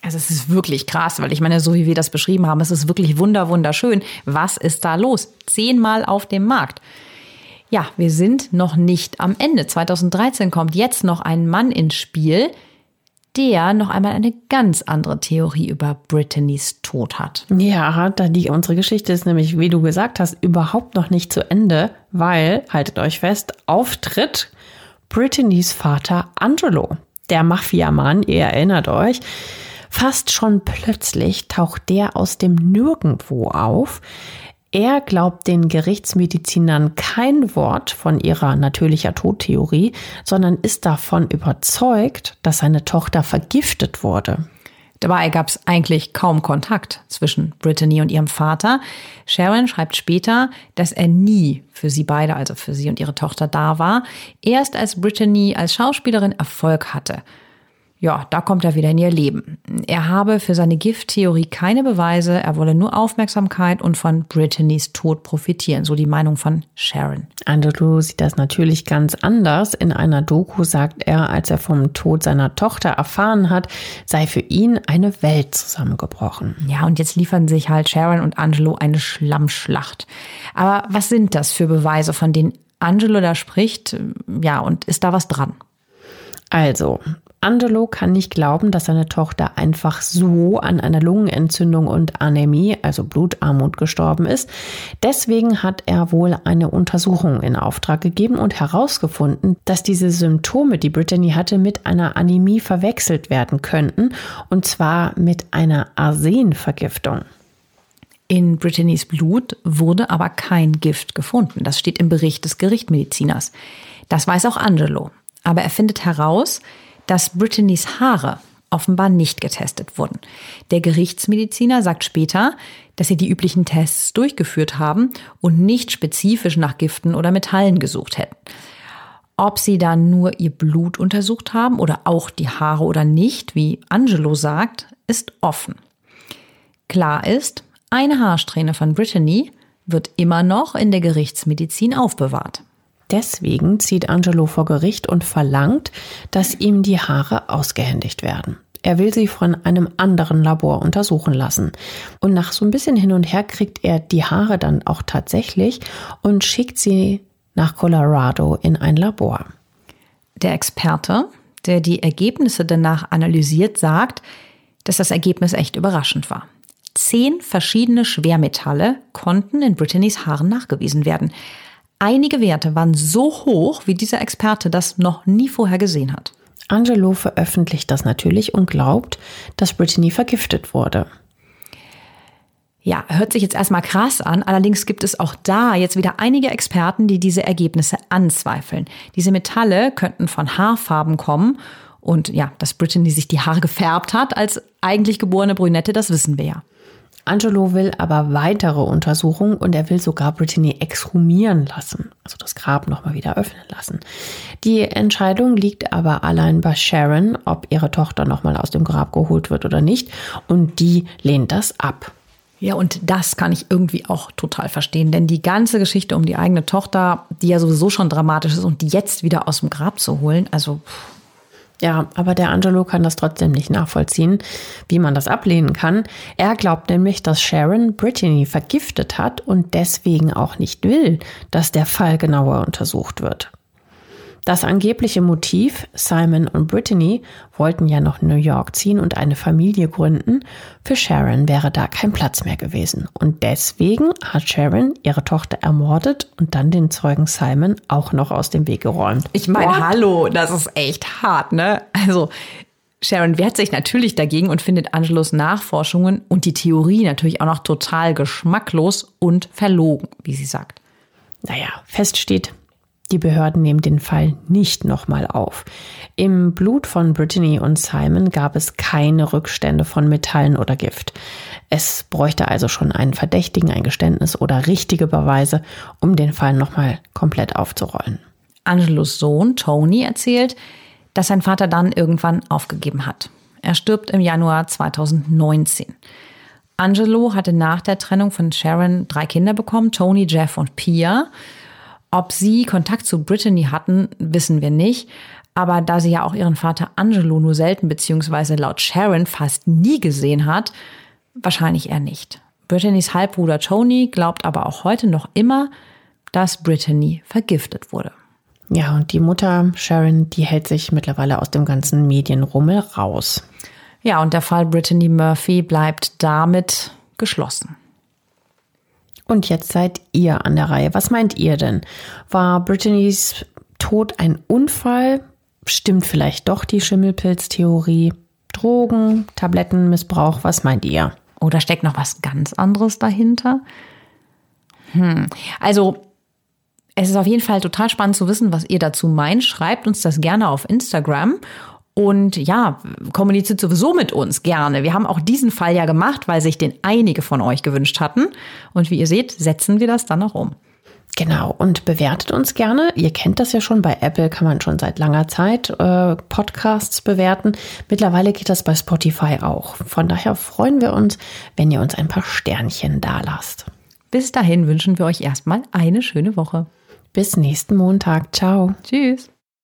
Also es ist wirklich krass, weil ich meine, so wie wir das beschrieben haben, es ist wirklich wunder wunderschön. Was ist da los? Zehnmal auf dem Markt. Ja, wir sind noch nicht am Ende. 2013 kommt jetzt noch ein Mann ins Spiel, der noch einmal eine ganz andere Theorie über Brittany's Tod hat. Ja, da die unsere Geschichte ist nämlich, wie du gesagt hast, überhaupt noch nicht zu Ende, weil haltet euch fest, Auftritt Brittany's Vater Angelo, der Mafiamann, ihr erinnert euch. Fast schon plötzlich taucht der aus dem Nirgendwo auf. Er glaubt den Gerichtsmedizinern kein Wort von ihrer natürlicher Todtheorie, sondern ist davon überzeugt, dass seine Tochter vergiftet wurde. Dabei gab es eigentlich kaum Kontakt zwischen Brittany und ihrem Vater. Sharon schreibt später, dass er nie für sie beide, also für sie und ihre Tochter, da war. Erst als Brittany als Schauspielerin Erfolg hatte ja, da kommt er wieder in ihr Leben. Er habe für seine Gifttheorie keine Beweise, er wolle nur Aufmerksamkeit und von Brittany's Tod profitieren, so die Meinung von Sharon. Andrew sieht das natürlich ganz anders. In einer Doku sagt er, als er vom Tod seiner Tochter erfahren hat, sei für ihn eine Welt zusammengebrochen. Ja, und jetzt liefern sich halt Sharon und Angelo eine Schlammschlacht. Aber was sind das für Beweise, von denen Angelo da spricht? Ja, und ist da was dran? Also, Angelo kann nicht glauben, dass seine Tochter einfach so an einer Lungenentzündung und Anämie, also Blutarmut, gestorben ist. Deswegen hat er wohl eine Untersuchung in Auftrag gegeben und herausgefunden, dass diese Symptome, die Brittany hatte, mit einer Anämie verwechselt werden könnten, und zwar mit einer Arsenvergiftung. In Brittany's Blut wurde aber kein Gift gefunden. Das steht im Bericht des Gerichtmediziners. Das weiß auch Angelo. Aber er findet heraus, dass Brittany's Haare offenbar nicht getestet wurden. Der Gerichtsmediziner sagt später, dass sie die üblichen Tests durchgeführt haben und nicht spezifisch nach Giften oder Metallen gesucht hätten. Ob sie dann nur ihr Blut untersucht haben oder auch die Haare oder nicht, wie Angelo sagt, ist offen. Klar ist, eine Haarsträhne von Brittany wird immer noch in der Gerichtsmedizin aufbewahrt. Deswegen zieht Angelo vor Gericht und verlangt, dass ihm die Haare ausgehändigt werden. Er will sie von einem anderen Labor untersuchen lassen. Und nach so ein bisschen hin und her kriegt er die Haare dann auch tatsächlich und schickt sie nach Colorado in ein Labor. Der Experte, der die Ergebnisse danach analysiert, sagt, dass das Ergebnis echt überraschend war. Zehn verschiedene Schwermetalle konnten in Brittany's Haaren nachgewiesen werden. Einige Werte waren so hoch, wie dieser Experte das noch nie vorher gesehen hat. Angelo veröffentlicht das natürlich und glaubt, dass Brittany vergiftet wurde. Ja, hört sich jetzt erstmal krass an, allerdings gibt es auch da jetzt wieder einige Experten, die diese Ergebnisse anzweifeln. Diese Metalle könnten von Haarfarben kommen und ja, dass Brittany sich die Haare gefärbt hat als eigentlich geborene Brünette, das wissen wir ja. Angelo will aber weitere Untersuchungen und er will sogar Brittany exhumieren lassen, also das Grab nochmal wieder öffnen lassen. Die Entscheidung liegt aber allein bei Sharon, ob ihre Tochter nochmal aus dem Grab geholt wird oder nicht, und die lehnt das ab. Ja, und das kann ich irgendwie auch total verstehen, denn die ganze Geschichte um die eigene Tochter, die ja sowieso schon dramatisch ist und die jetzt wieder aus dem Grab zu holen, also. Ja, aber der Angelo kann das trotzdem nicht nachvollziehen, wie man das ablehnen kann. Er glaubt nämlich, dass Sharon Brittany vergiftet hat und deswegen auch nicht will, dass der Fall genauer untersucht wird. Das angebliche Motiv, Simon und Brittany wollten ja noch New York ziehen und eine Familie gründen, für Sharon wäre da kein Platz mehr gewesen. Und deswegen hat Sharon ihre Tochter ermordet und dann den Zeugen Simon auch noch aus dem Weg geräumt. Ich meine, hallo, das ist echt hart, ne? Also, Sharon wehrt sich natürlich dagegen und findet Angelos Nachforschungen und die Theorie natürlich auch noch total geschmacklos und verlogen, wie sie sagt. Naja, fest steht, die Behörden nehmen den Fall nicht nochmal auf. Im Blut von Brittany und Simon gab es keine Rückstände von Metallen oder Gift. Es bräuchte also schon einen Verdächtigen, ein Geständnis oder richtige Beweise, um den Fall nochmal komplett aufzurollen. Angelos Sohn Tony erzählt, dass sein Vater dann irgendwann aufgegeben hat. Er stirbt im Januar 2019. Angelo hatte nach der Trennung von Sharon drei Kinder bekommen, Tony, Jeff und Pia. Ob sie Kontakt zu Brittany hatten, wissen wir nicht. Aber da sie ja auch ihren Vater Angelo nur selten beziehungsweise laut Sharon fast nie gesehen hat, wahrscheinlich eher nicht. Brittany's Halbbruder Tony glaubt aber auch heute noch immer, dass Brittany vergiftet wurde. Ja, und die Mutter Sharon, die hält sich mittlerweile aus dem ganzen Medienrummel raus. Ja, und der Fall Brittany Murphy bleibt damit geschlossen. Und jetzt seid ihr an der Reihe. Was meint ihr denn? War Brittany's Tod ein Unfall? Stimmt vielleicht doch die Schimmelpilztheorie? Drogen, Tablettenmissbrauch, was meint ihr? Oder steckt noch was ganz anderes dahinter? Hm. Also, es ist auf jeden Fall total spannend zu wissen, was ihr dazu meint. Schreibt uns das gerne auf Instagram und ja, kommuniziert sowieso mit uns gerne. Wir haben auch diesen Fall ja gemacht, weil sich den einige von euch gewünscht hatten. Und wie ihr seht, setzen wir das dann auch um. Genau, und bewertet uns gerne. Ihr kennt das ja schon, bei Apple kann man schon seit langer Zeit äh, Podcasts bewerten. Mittlerweile geht das bei Spotify auch. Von daher freuen wir uns, wenn ihr uns ein paar Sternchen da lasst. Bis dahin wünschen wir euch erstmal eine schöne Woche. Bis nächsten Montag. Ciao. Tschüss.